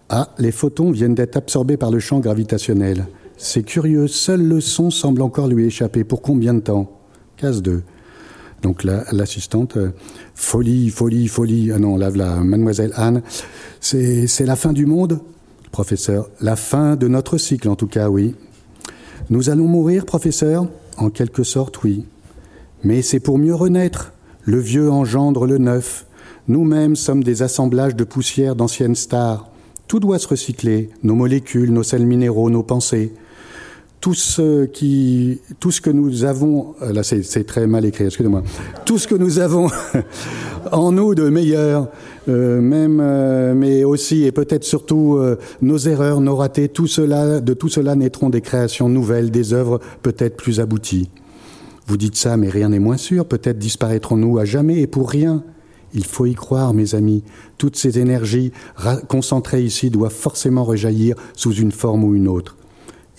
Ah, les photons viennent d'être absorbés par le champ gravitationnel. C'est curieux, seul le son semble encore lui échapper. Pour combien de temps? Case 2. Donc l'assistante, euh, folie, folie, folie. Ah non, là, la mademoiselle Anne, c'est la fin du monde? Professeur, la fin de notre cycle en tout cas, oui. Nous allons mourir, professeur En quelque sorte, oui. Mais c'est pour mieux renaître. Le vieux engendre le neuf. Nous-mêmes sommes des assemblages de poussière d'anciennes stars. Tout doit se recycler, nos molécules, nos sels minéraux, nos pensées. Tout ce, qui, tout ce que nous avons, euh, là c'est très mal écrit, excusez-moi, tout ce que nous avons en nous de meilleur, euh, même, euh, mais aussi et peut-être surtout nos erreurs, nos ratés, de tout cela naîtront des créations nouvelles, des œuvres peut-être plus abouties. Vous dites ça, mais rien n'est moins sûr. Peut-être disparaîtrons-nous à jamais et pour rien. Il faut y croire, mes amis. Toutes ces énergies concentrées ici doivent forcément rejaillir sous une forme ou une autre.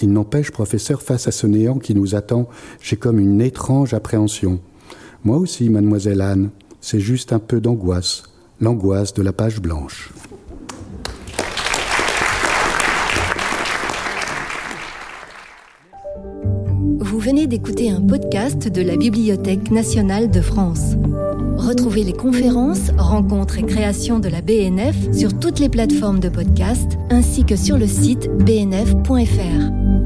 Il n'empêche, professeur, face à ce néant qui nous attend, j'ai comme une étrange appréhension. Moi aussi, mademoiselle Anne, c'est juste un peu d'angoisse, l'angoisse de la page blanche. Vous venez d'écouter un podcast de la Bibliothèque nationale de France. Retrouvez les conférences, rencontres et créations de la BNF sur toutes les plateformes de podcast ainsi que sur le site bnf.fr.